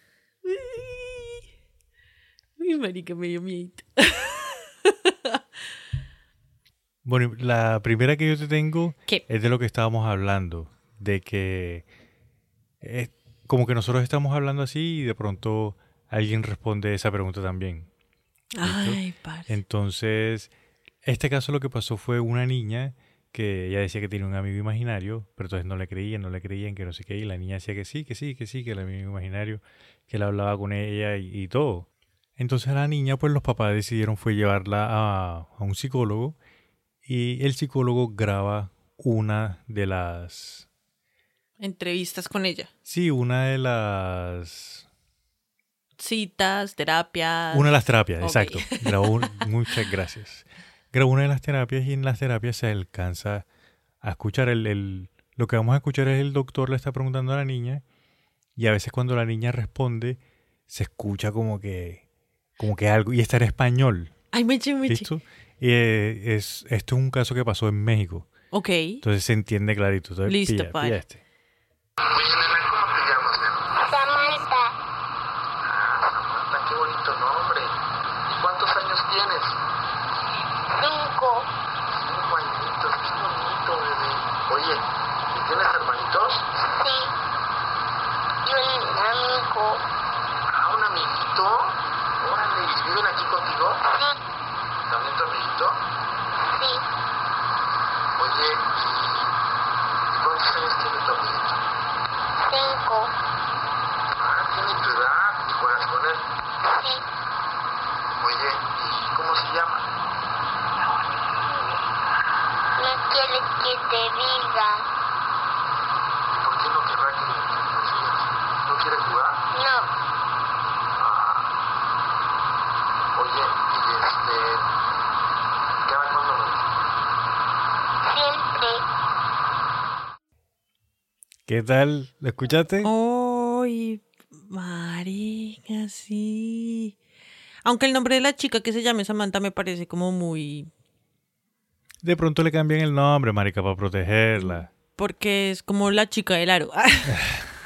Uy, marica, me dio miedo. Bueno, la primera que yo te tengo ¿Qué? es de lo que estábamos hablando, de que es como que nosotros estamos hablando así y de pronto alguien responde esa pregunta también. Ay, parce. Entonces, este caso lo que pasó fue una niña que ella decía que tenía un amigo imaginario, pero entonces no le creían, no le creían, que no sé qué, y la niña decía que sí, que sí, que sí, que el amigo imaginario, que él hablaba con ella y, y todo. Entonces a la niña, pues los papás decidieron fue llevarla a, a un psicólogo y el psicólogo graba una de las... Entrevistas con ella. Sí, una de las... Citas, terapias. Una de las terapias, exacto. Grabó un- muchas gracias. Grabó una de las terapias y en las terapias se alcanza a escuchar el, el- lo que vamos a escuchar es el doctor le está preguntando a la niña y a veces cuando la niña responde se escucha como que como que algo y está en español, Ay, meche, meche. ¿listo? Y, eh, es esto es un caso que pasó en México, Ok. entonces se entiende clarito. Entonces, Listo, pilla- para. pilla este. Oye, nena, ¿cómo te llamas, nena? Samantha, Ah, Samantha, qué bonito nombre. ¿Y cuántos años tienes? cinco, Cinco añitos, qué bonito, bebé. Oye, ¿y tienes hermanitos? sí. Y un amigo, Ah, un amiguito. Órale, ¿y viven aquí contigo? sí, ¿También tu amiguito? sí. Oye, ¿y, ¿y cuántos años tiene tu amiguito? Cinco, Ah, tiene tu edad y juegas con él. sí. Oye, ¿y cómo se llama? No quiere que te diga. ¿Y por qué no querrá que que nos digas? ¿No quiere jugar? No, Ah. Oye, y este... ¿Cada cuándo lo ves? siempre. ¿Qué tal? ¿Lo escuchaste? Ay, marica, sí. Aunque el nombre de la chica que se llame Samantha me parece como muy... De pronto le cambian el nombre, marica, para protegerla. Porque es como la chica del aro.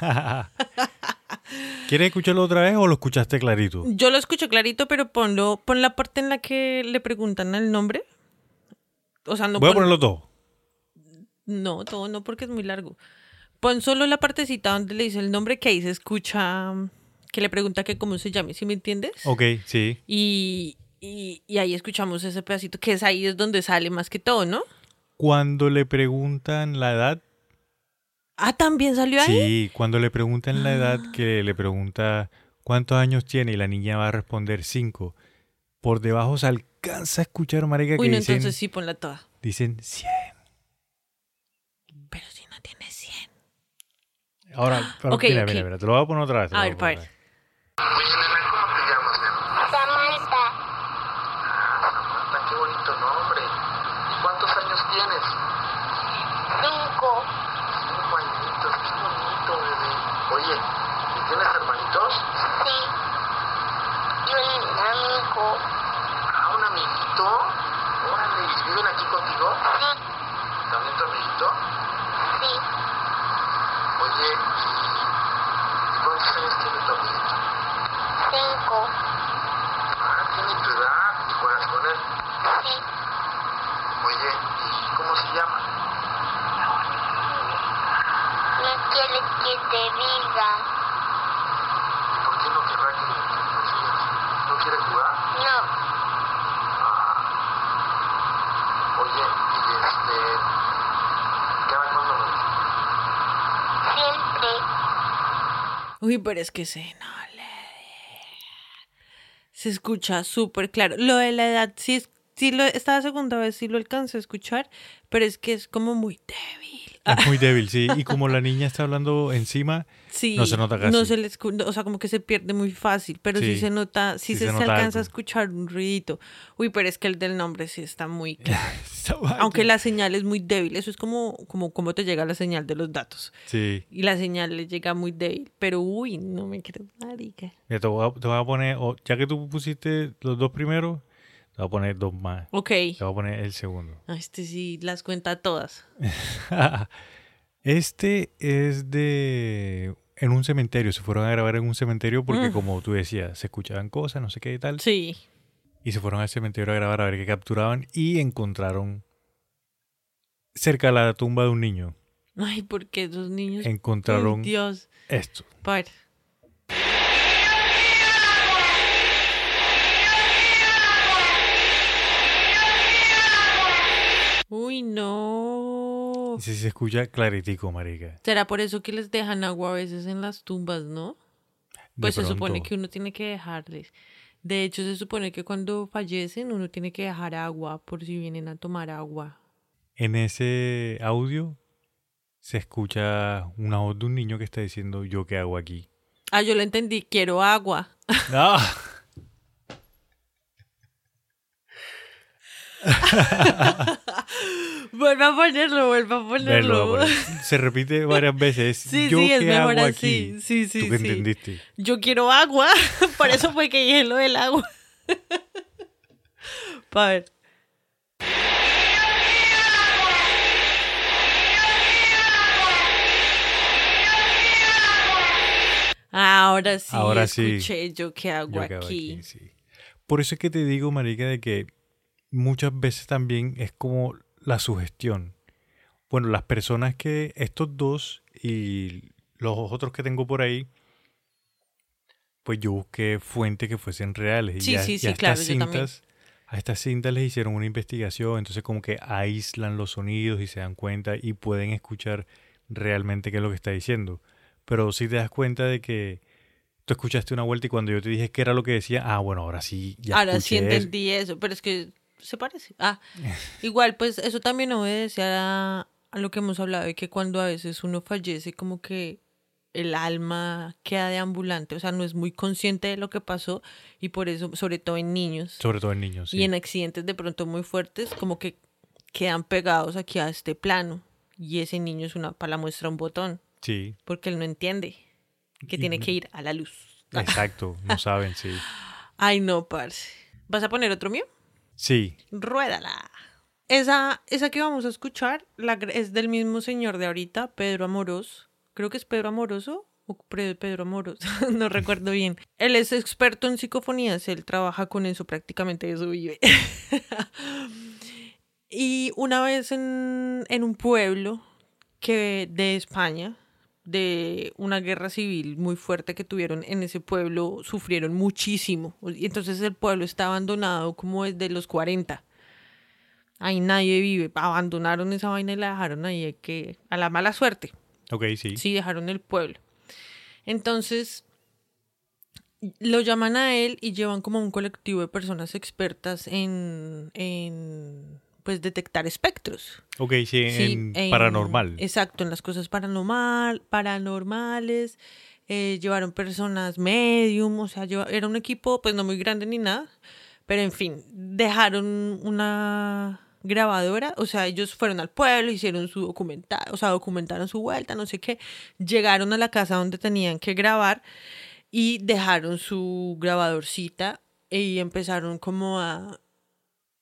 ¿Quieres escucharlo otra vez o lo escuchaste clarito? Yo lo escucho clarito, pero ponlo, pon la parte en la que le preguntan el nombre. O sea, no Voy a pon- ponerlo todo. No, todo no, porque es muy largo. Pon solo la partecita donde le dice el nombre que ahí se escucha que le pregunta que cómo se llame, ¿sí me entiendes? Ok, sí. Y, y, y ahí escuchamos ese pedacito, que es ahí es donde sale más que todo, ¿no? Cuando le preguntan la edad, Ah, también salió ahí. sí, cuando le preguntan la edad, que le pregunta cuántos años tiene y la niña va a responder cinco, por debajo se alcanza a escuchar, marica, que Uy, no, dicen, entonces sí, ponla toda. dicen 100. Pero si no tiene 100. Ahora, pero Ok, mira, ok. mira, mira, te lo voy a poner otra vez. te A ver, poner pa' otra ver. vez. Oye, nena, ¿cómo te llamas, nena? Samantha, Ah, Samantha, qué bonito nombre. ¿Y cuántos años tienes? cinco, Cinco añitos, qué bonito, bebé. Oye, ¿y tienes hermanitos? sí. Y un amigo, Ah, un amiguito. Órale, ¿y viven aquí contigo? sí, ¿También tu amiguito? Oye, ¿y, ¿y cuántos años tiene tu amiguito? Cinco, Ah, tiene tu edad y juegas con él. sí. Oye, ¿y cómo se llama? No quiere que te diga. ¿Y por qué no querrá que, que nos digas? ¿No quiere jugar? No, Ah. Oye, y este... ¿Cada cuándo lo ves? siempre. Uy, pero es que se no le... Se escucha súper claro. Lo de la edad sí sí lo, esta segunda vez sí lo alcancé a escuchar, pero es que es como muy débil. Es muy débil, sí. Y como la niña está hablando encima, sí, no se nota No casi. se le o sea, como que se pierde muy fácil, pero sí, Sí, se nota, sí, sí se, se se nota alcanza a algo. escuchar un ruidito. Uy, pero es que el del nombre sí está muy Aunque la señal es muy débil, eso es como, como cómo te llega la señal de los datos. Sí. Y la señal le llega muy débil, pero uy, no me creo marica. Mira, te voy a, te voy a poner, o- ya que tú pusiste los dos primeros, te voy a poner dos más. Ok. Te voy a poner el segundo. Ah, Este sí las cuenta todas. Este es de... En un cementerio, se fueron a grabar en un cementerio porque Mm. como tú decías, se escuchaban cosas, no sé qué y tal. Sí. Y se fueron al cementerio a grabar a ver qué capturaban y encontraron cerca de la tumba de un niño. Ay, porque esos niños. Encontraron Dios. esto. Para. Uy, no. Sí se escucha claritico, marica. Será por eso que les dejan agua a veces en las tumbas, ¿no? Pues se supone que uno tiene que dejarles. De hecho, se supone que cuando fallecen uno tiene que dejar agua por si vienen a tomar agua. En ese audio se escucha una voz de un niño que está diciendo yo qué hago aquí. Ah, yo lo entendí, quiero agua. ¡Ah! Vuelva a ponerlo, vuelva a ponerlo. Se repite varias veces. Sí, yo sí, es qué mejor hago así. aquí. Sí, sí, ¿Tú qué sí. entendiste? Yo quiero agua. Por eso fue que dije lo del agua. Pa' ver. Ahora sí, Ahora sí. escuché yo qué hago Yo aquí. aquí, sí. Por eso es que te digo, marica, de que muchas veces también es como la sugestión. Bueno, las personas que estos dos y los otros que tengo por ahí, pues yo busqué fuentes que fuesen reales. Y Sí, sí, y sí, a claro, estas cintas, a estas cintas les hicieron una investigación, entonces como que aíslan los sonidos y se dan cuenta y pueden escuchar realmente qué es lo que está diciendo. Pero si te das cuenta de que tú escuchaste una vuelta y cuando yo te dije qué era lo que decía, ah, bueno, ahora sí, ya Ahora sí escuché eso. entendí eso, pero es que se parece. Ah, igual, pues eso también obedece a, a lo que hemos hablado de que cuando a veces uno fallece, como que el alma queda deambulante, o sea, no es muy consciente de lo que pasó y por eso, sobre todo en niños Sobre todo en niños, sí. y en accidentes de pronto muy fuertes, como que quedan pegados aquí a este plano y ese niño es una para la muestra un botón, Sí, porque él no entiende que Y- tiene que ir a la luz. exacto, no saben, sí. Ay, no, parce. ¿Vas a poner otro mío? Sí, Ruédala. Esa, esa que vamos a escuchar la, es del mismo señor de ahorita, Pedro Amorós. Creo que es Pedro Amoroso o Pedro Amorós, no recuerdo bien. Él es experto en psicofonías, él trabaja con eso prácticamente, eso vive. y una vez en, en un pueblo que de España, de una guerra civil muy fuerte que tuvieron en ese pueblo, sufrieron muchísimo. Y entonces el pueblo está abandonado como desde los 40. Ahí nadie vive. Abandonaron esa vaina y la dejaron ahí que, a la mala suerte. ok, sí. Sí, dejaron el pueblo. Entonces, lo llaman a él y llevan como un colectivo de personas expertas en, en pues, detectar espectros. Ok, sí, Sí, en en- paranormal. Exacto, en las cosas paranormal, paranormales. eh, llevaron personas medium, o sea, lleva- era un equipo pues no muy grande ni nada, pero en fin, dejaron una grabadora, o sea, ellos fueron al pueblo, hicieron su documental, o sea, documentaron su vuelta, no sé qué, llegaron a la casa donde tenían que grabar y dejaron su grabadorcita y empezaron como a, a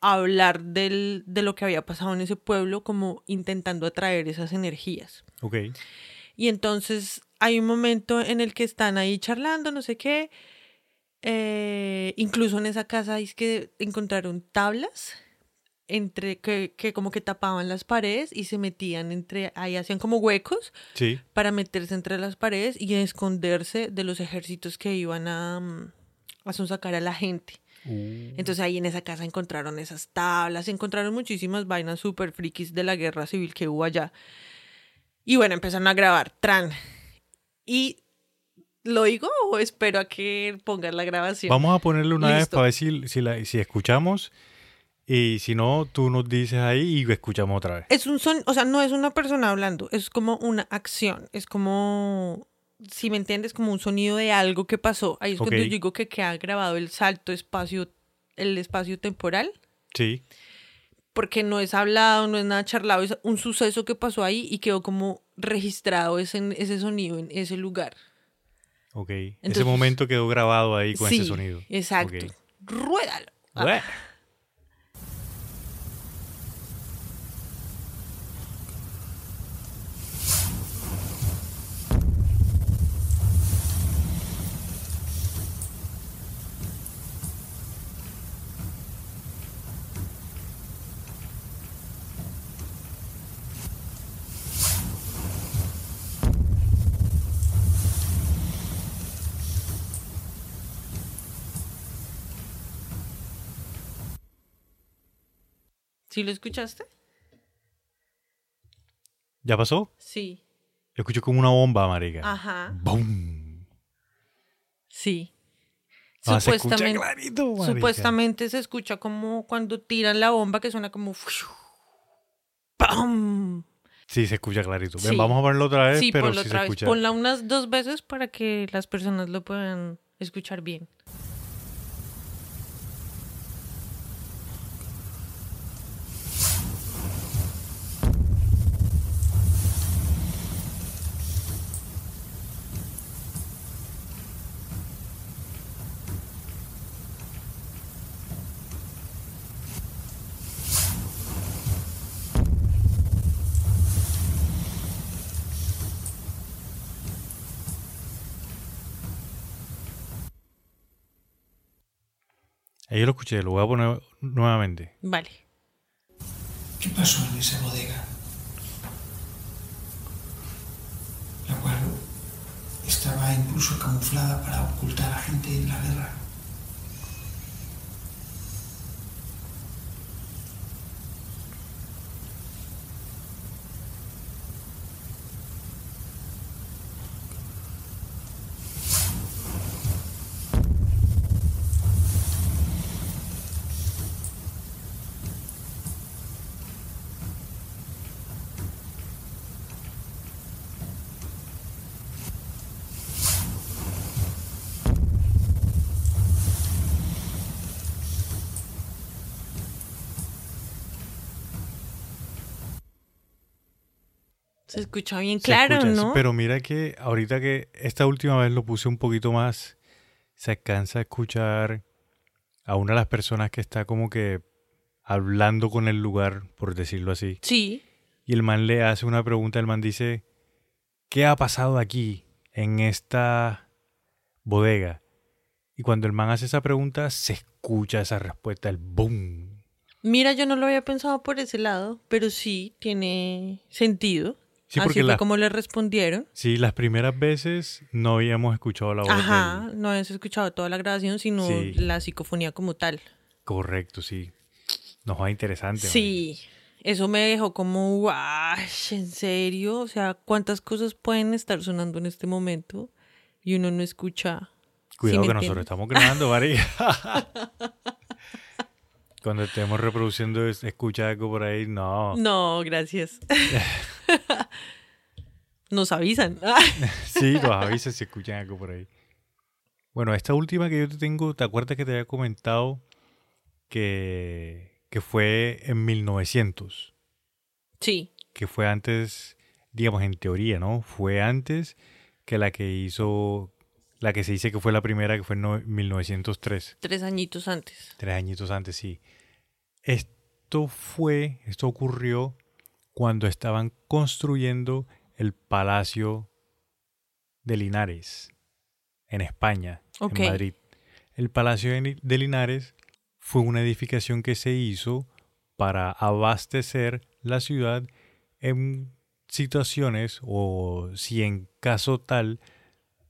hablar del, de lo que había pasado en ese pueblo, como intentando atraer esas energías. Ok, Y entonces hay un momento en el que están ahí charlando, no sé qué. eh, incluso en esa casa es que encontraron tablas entre que, que como que tapaban las paredes y se metían entre ahí hacían como huecos sí. para meterse entre las paredes y esconderse de los ejércitos que iban a, mm, a sonsacar a la gente. Uh, Entonces ahí en esa casa encontraron esas tablas, encontraron muchísimas vainas súper frikis de la guerra civil que hubo allá. Y bueno, empezaron a grabar, tran. Y lo digo o espero a que pongas la grabación. Vamos a ponerle una vez para ver si, si, la- si escuchamos Y si no, tú nos dices ahí y escuchamos otra vez. Es un son, o sea, no es una persona hablando, es como una acción, es como, si me entiendes, como un sonido de algo que pasó. Ahí es cuando Ok. yo digo que queda grabado el salto espacio, el espacio temporal, Sí. porque no es hablado, no es nada charlado, es un suceso que pasó ahí y quedó como registrado ese, ese sonido en ese lugar. Ok. Ese Entonces- momento quedó grabado ahí con sí, ese sonido. Exacto. Ok. Ruédalo. Ah, ¿Sí lo escuchaste? ¿Ya pasó? Sí. Yo escucho como una bomba, marica. Ajá. ¡Bum! Sí. Ah, se escucha Supuestamente, clarito, marica. supuestamente se escucha como cuando tiran la bomba que suena como ¡Pam! Sí, se escucha clarito. Ven, Sí. vamos a ponerlo otra vez, Sí, pero sí otra se vez. escucha. Ponla unas dos veces para que las personas lo puedan escuchar bien. Yo lo escuché, lo voy a poner nuevamente. Vale. ¿Qué pasó en esa bodega? La cual estaba incluso camuflada para ocultar a gente en la guerra. Se escucha bien Se claro, escucha, ¿no? Pero mira que ahorita que esta última vez lo puse un poquito más, se alcanza a escuchar a una de las personas que está como que hablando con el lugar, por decirlo así. Sí. Y el man le hace una pregunta, el man dice, ¿qué ha pasado aquí en esta bodega? Y cuando el man hace esa pregunta, se escucha esa respuesta, el boom. Mira, yo no lo había pensado por ese lado, pero sí tiene sentido. Sí, Así fue la- como le respondieron. Sí, las primeras veces no habíamos escuchado la voz Ajá, del- no habías escuchado toda la grabación, sino Sí. la psicofonía como tal. Correcto, sí. Nos va interesante. Sí, eso me dejó como, guau, ¿en serio? O sea, ¿cuántas cosas pueden estar sonando en este momento y uno no escucha? marica. ¿Sí Cuidado que nosotros estamos grabando, María. Cuando estemos reproduciendo, es- escucha algo por ahí, no. No, gracias. Nos avisan. Sí, los avisas si escuchan algo por ahí. Bueno, esta última que yo te tengo, ¿te acuerdas que te había comentado que, que fue en 1900? sí, Que fue antes, digamos, en teoría, ¿no? Fue antes que la que hizo, la que se dice que fue la primera, que fue en no- 1903. tres añitos antes. Tres añitos antes, sí. Esto fue, esto ocurrió cuando estaban construyendo el Palacio de Linares en España, en Madrid. El Palacio de Linares fue una edificación que se hizo para abastecer la ciudad en situaciones o si en caso tal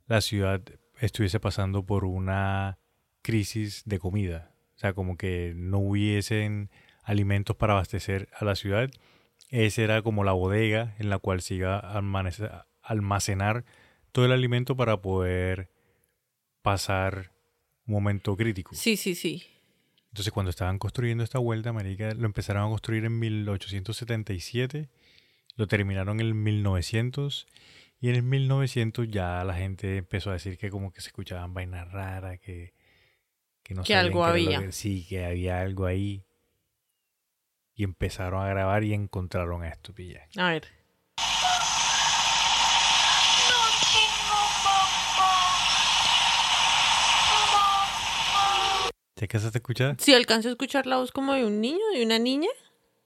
la ciudad estuviese pasando por una crisis de comida. O sea, como que no hubiesen alimentos para abastecer a la ciudad. Esa era como la bodega en la cual se iba a almacenar todo el alimento para poder pasar un momento crítico. Sí, sí, sí. Entonces, cuando estaban construyendo esta vuelta, marica, lo empezaron a construir en 1877, lo terminaron en el 1900 y en el 1900 ya la gente empezó a decir que como que se escuchaban vainas raras, que, que no Que algo había. que- sí, que había algo ahí. Y empezaron a grabar y encontraron esto, pilla. A ver. ¿Te alcanzaste a escuchar? Si alcanzo a escuchar la voz como de un niño, de una niña,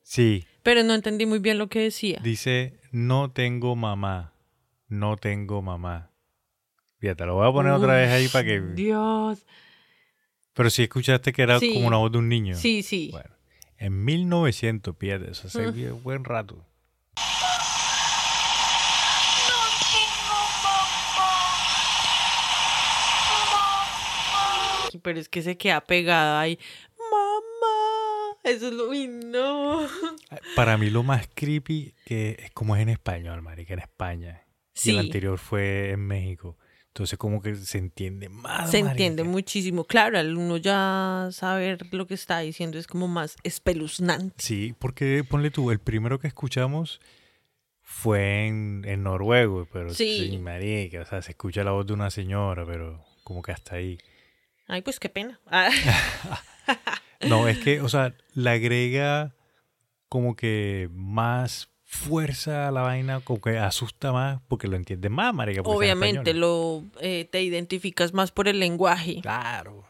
Sí, pero no entendí muy bien lo que decía. dice, no tengo mamá, no tengo mamá. Fíjate, lo voy a poner otra vez ahí para que... Dios. Pero sí escuchaste que era Sí. como una voz de un niño. Sí, sí. Bueno, en 1900, fíjate, eso hace bien- buen rato. Pero es que se queda pegada ahí. Mamá. Eso es lo. Uy, no. Para mí lo más creepy que es como es en español, marica, en España. Y el anterior fue en México. Entonces como que se entiende más. Se entiende muchísimo. Claro, al uno ya saber lo que está diciendo es como más espeluznante. Sí, porque ponle tú, el primero que escuchamos fue en, en noruego, pero Sí. sí, marica, o sea, se escucha la voz de una señora, pero como que hasta ahí. Ay, pues qué pena. Ah, No, es que, o sea, le agrega como que más fuerza a la vaina, como que asusta más porque lo entiende más, marica. Obviamente lo eh, te identificas más por el lenguaje. Claro.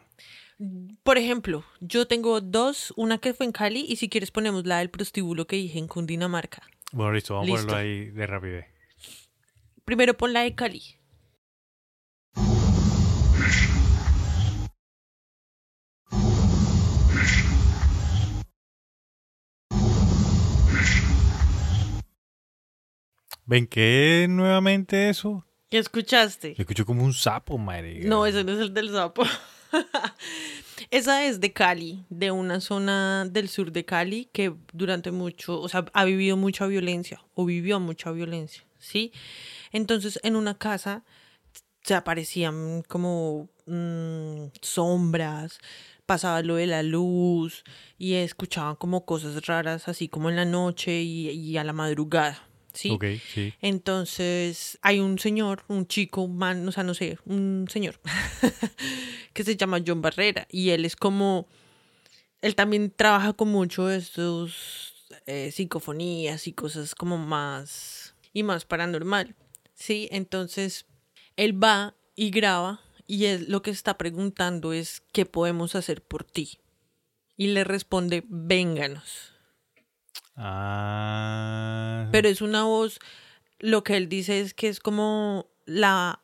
Por ejemplo, yo tengo dos, una que fue en Cali y si quieres ponemos la del prostíbulo que dije en Cundinamarca. Bueno, listo, vamos Listo. a ponerlo ahí de rapidez. Primero pon la de Cali. ¿Ven qué es nuevamente eso? ¿Qué escuchaste? Yo escucho como un sapo, marica. No, ese no es el del sapo. Esa es de Cali, de una zona del sur de Cali que durante mucho, o sea, ha vivido mucha violencia o vivió mucha violencia, ¿sí? Entonces, en una casa se aparecían como mm, sombras, pasaba lo de la luz y escuchaban como cosas raras, así como en la noche y, y a la madrugada, ¿sí? Ok, sí. Entonces hay un señor, un chico, un man, o sea, no sé, un señor que se llama John Barrera y él es como, él también trabaja con mucho de estos eh, psicofonías y cosas como más y más paranormal, ¿sí? Entonces él va y graba y él lo que está preguntando es ¿qué podemos hacer por ti? Y le responde, vénganos. Ah. Pero es una voz, lo que él dice es que es como la,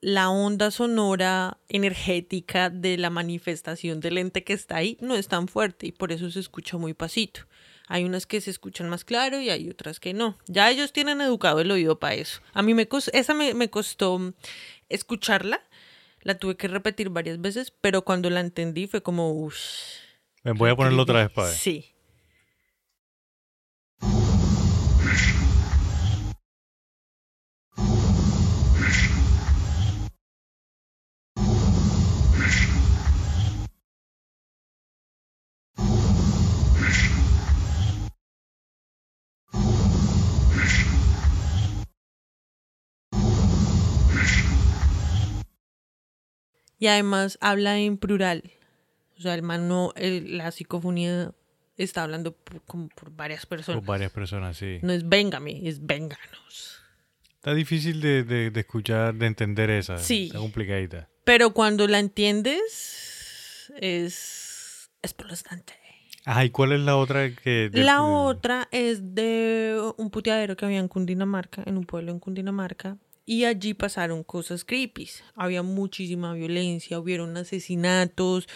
la onda sonora energética de la manifestación del ente que está ahí no es tan fuerte y por eso se escucha muy pasito. Hay unas que se escuchan más claro y hay otras que no. Ya ellos tienen educado el oído para eso. A mí me cos- esa me, me costó escucharla. La tuve que repetir varias veces, pero cuando la entendí fue como, uff. Ven, voy a ponerlo otra vez para ver. Sí. Y además habla en plural. O sea, el man no, el- la psicofonía está hablando por, como por varias personas. Por varias personas, sí. No es véngame, es vénganos. Está difícil de, de- de escuchar, de entender esa. Sí. Está complicadita. Pero cuando la entiendes, es espeluznante. Ajá, ¿y cuál es la otra que...? de- La otra es de un puteadero que había en Cundinamarca, en un pueblo en Cundinamarca, y allí pasaron cosas creepy. Había muchísima violencia, hubieron asesinatos,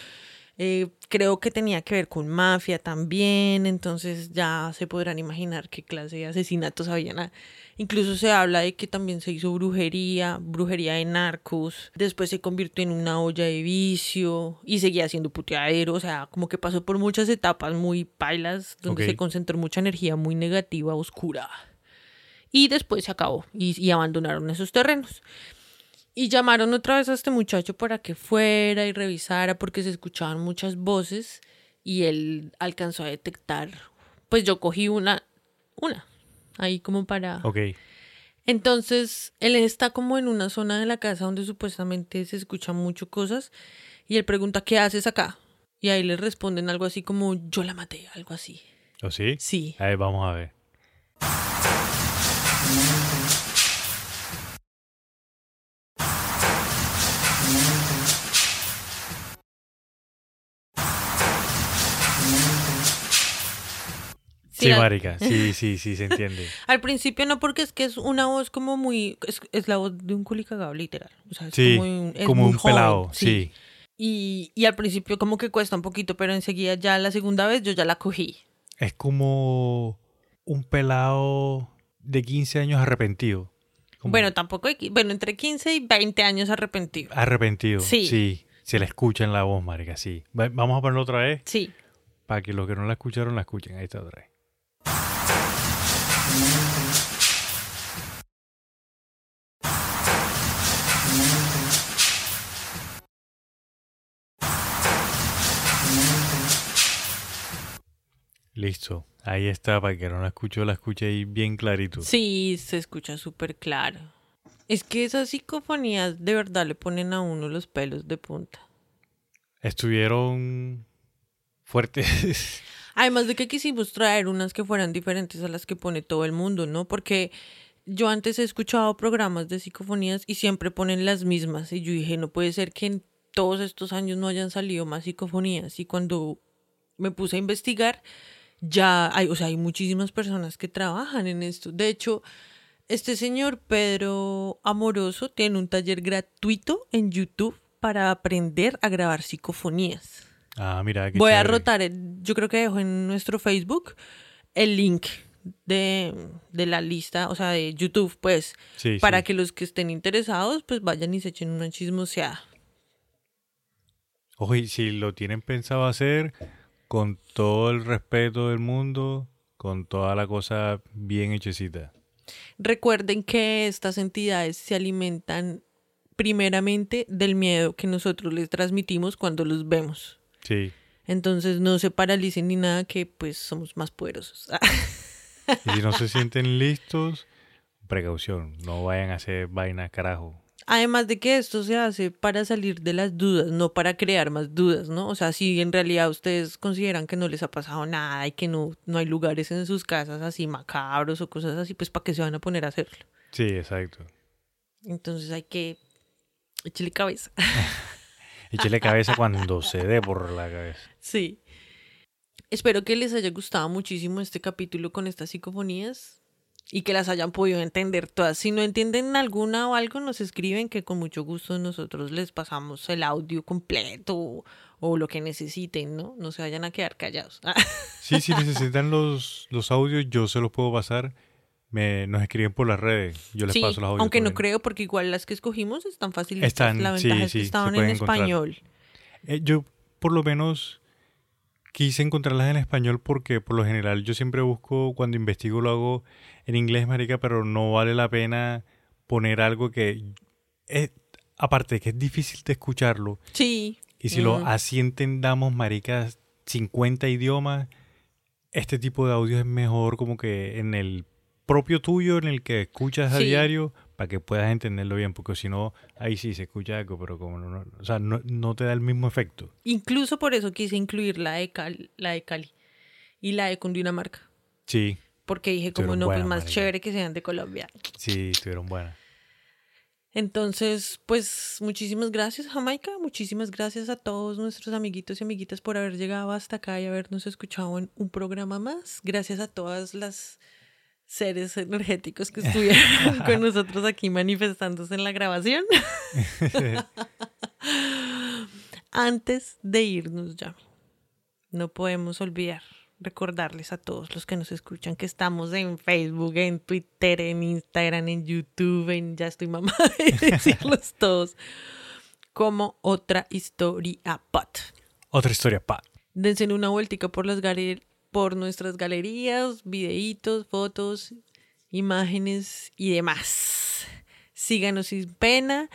eh, creo que tenía que ver con mafia también, entonces ya se podrán imaginar qué clase de asesinatos habían. ah. Incluso se habla de que también se hizo brujería, brujería de narcos, después se convirtió en una olla de vicio y seguía siendo puteadero, o sea, como que pasó por muchas etapas muy pailas, donde se concentró mucha energía muy negativa, oscura. Y después se acabó y, y abandonaron esos terrenos. Y llamaron otra vez a este muchacho para que fuera y revisara porque se escuchaban muchas voces y él alcanzó a detectar, pues yo cogí una, una, ahí como para... Ok. Entonces, él está como en una zona de la casa donde supuestamente se escuchan mucho cosas y él pregunta, ¿qué haces acá? Y ahí le responden algo así como, yo la maté, algo así. ¿O sí? Sí. A ver, vamos a ver. Sí, marica. Sí, sí, sí, se entiende. Al principio no, porque es que es una voz como muy... Es, es la voz de un culicagado, literal. O sea, es Sí, como un, es como muy un joven, pelado, sí. Y, y al principio como que cuesta un poquito, pero enseguida ya la segunda vez yo ya la cogí. Es como un pelado de 15 años arrepentido. Como Bueno, tampoco... hay qui- Bueno, entre 15 y 20 años arrepentido. arrepentido. Sí. Sí. Se le escucha en la voz, marica, sí. Va- Vamos a ponerlo otra vez Sí. para que los que no la escucharon la escuchen. Ahí está otra vez. Listo. Ahí está, para que no la escuchó, la escuche ahí bien clarito. Sí, se escucha súper claro. Es que esas psicofonías de verdad le ponen a uno los pelos de punta. Estuvieron fuertes. Además de que quisimos traer unas que fueran diferentes a las que pone todo el mundo, ¿no? Porque yo antes he escuchado programas de psicofonías y siempre ponen las mismas. Y yo dije, no puede ser que en todos estos años no hayan salido más psicofonías. Y cuando me puse a investigar, ya hay, o sea, hay muchísimas personas que trabajan en esto. De hecho, este señor Pedro Amoroso tiene un taller gratuito en YouTube para aprender a grabar psicofonías. Ah, mira. qué Voy a rotar, el- yo creo que dejo en nuestro Facebook el link de, de la lista, o sea, de YouTube, pues, Sí, para sí. que los que estén interesados, pues vayan y se echen una chismoseada. Y si lo tienen pensado hacer, con todo el respeto del mundo, con toda la cosa bien hechecita. Recuerden que estas entidades se alimentan primeramente del miedo que nosotros les transmitimos cuando los vemos. Sí. Entonces no se paralicen ni nada que pues somos más poderosos. Y si no se sienten listos, precaución, no vayan a hacer vaina carajo. Además de que esto se hace para salir de las dudas, no para crear más dudas, ¿no? O sea, si en realidad ustedes consideran que no les ha pasado nada y que no, no hay lugares en sus casas así macabros o cosas así, pues ¿para qué se van a poner a hacerlo? Sí, exacto. Entonces hay que echarle cabeza. Échele cabeza cuando se dé por la cabeza. Sí. Espero que les haya gustado muchísimo este capítulo con estas psicofonías y que las hayan podido entender todas. Si no entienden alguna o algo, nos escriben que con mucho gusto nosotros les pasamos el audio completo o, o lo que necesiten, ¿no? No se vayan a quedar callados. Sí, si necesitan los, los audios, yo se los puedo pasar. Me, nos escriben por las redes. Yo les sí, paso los audios. aunque no creo porque igual las que escogimos están fáciles. Están, La sí, ventaja es que sí, estaban en encontrar. español. Eh, yo, por lo menos, quise encontrarlas en español porque, por lo general, yo siempre busco, cuando investigo, lo hago en inglés, marica, pero no vale la pena poner algo que... Es, aparte de que es difícil de escucharlo, Sí. y si lo Mm. así entendamos, maricas, 50 idiomas, este tipo de audio es mejor como que en el propio tuyo, en el que escuchas a Sí. diario, para que puedas entenderlo bien, porque si no, ahí sí se escucha algo, pero como no, no- o sea, no, no te da el mismo efecto. Incluso por eso quise incluir la de Cali, la de Cali y la de Cundinamarca. Sí, Porque dije, como no, pues buenas, más marica. chévere que sean de Colombia. sí, estuvieron buenas. Entonces, pues muchísimas gracias, Jamaica. Muchísimas gracias a todos nuestros amiguitos y amiguitas por haber llegado hasta acá y habernos escuchado en un programa más. Gracias a todas las seres energéticos que estuvieron con nosotros aquí manifestándose en la grabación. Antes de irnos ya, no podemos olvidar recordarles a todos los que nos escuchan que estamos en Facebook, en Twitter, en Instagram, en YouTube, en ya estoy mamá de decirlos todos, como otra historia pot. Otra historia, pa. Dense una vueltica por las por nuestras galerías, videitos, fotos, imágenes y demás. Síganos sin pena.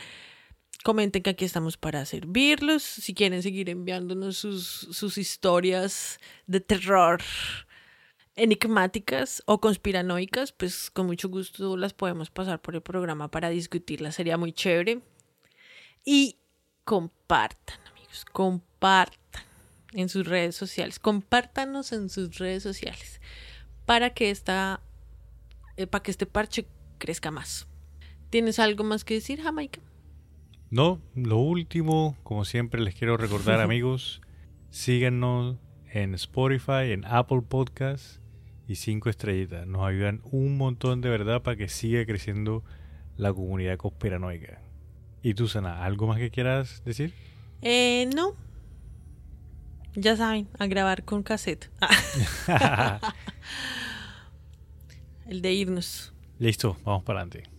Comenten que aquí estamos para servirlos. Si quieren seguir enviándonos sus, sus historias de terror enigmáticas o conspiranoicas, pues con mucho gusto las podemos pasar por el programa para discutirlas. Sería muy chévere. Y compartan, amigos, compartan en sus redes sociales. Compártanos en sus redes sociales para que esta, eh, para que este parche crezca más. ¿Tienes algo más que decir, Jamaica? No, lo último, como siempre les quiero recordar amigos, síganos en Spotify, en Apple Podcasts y cinco estrellitas. Nos ayudan un montón de verdad para que siga creciendo la comunidad conspiranoica. ¿Y tú, Sana, algo más que quieras decir? Eh, no. Ya saben, a grabar con cassette. El de irnos. Listo, vamos para adelante.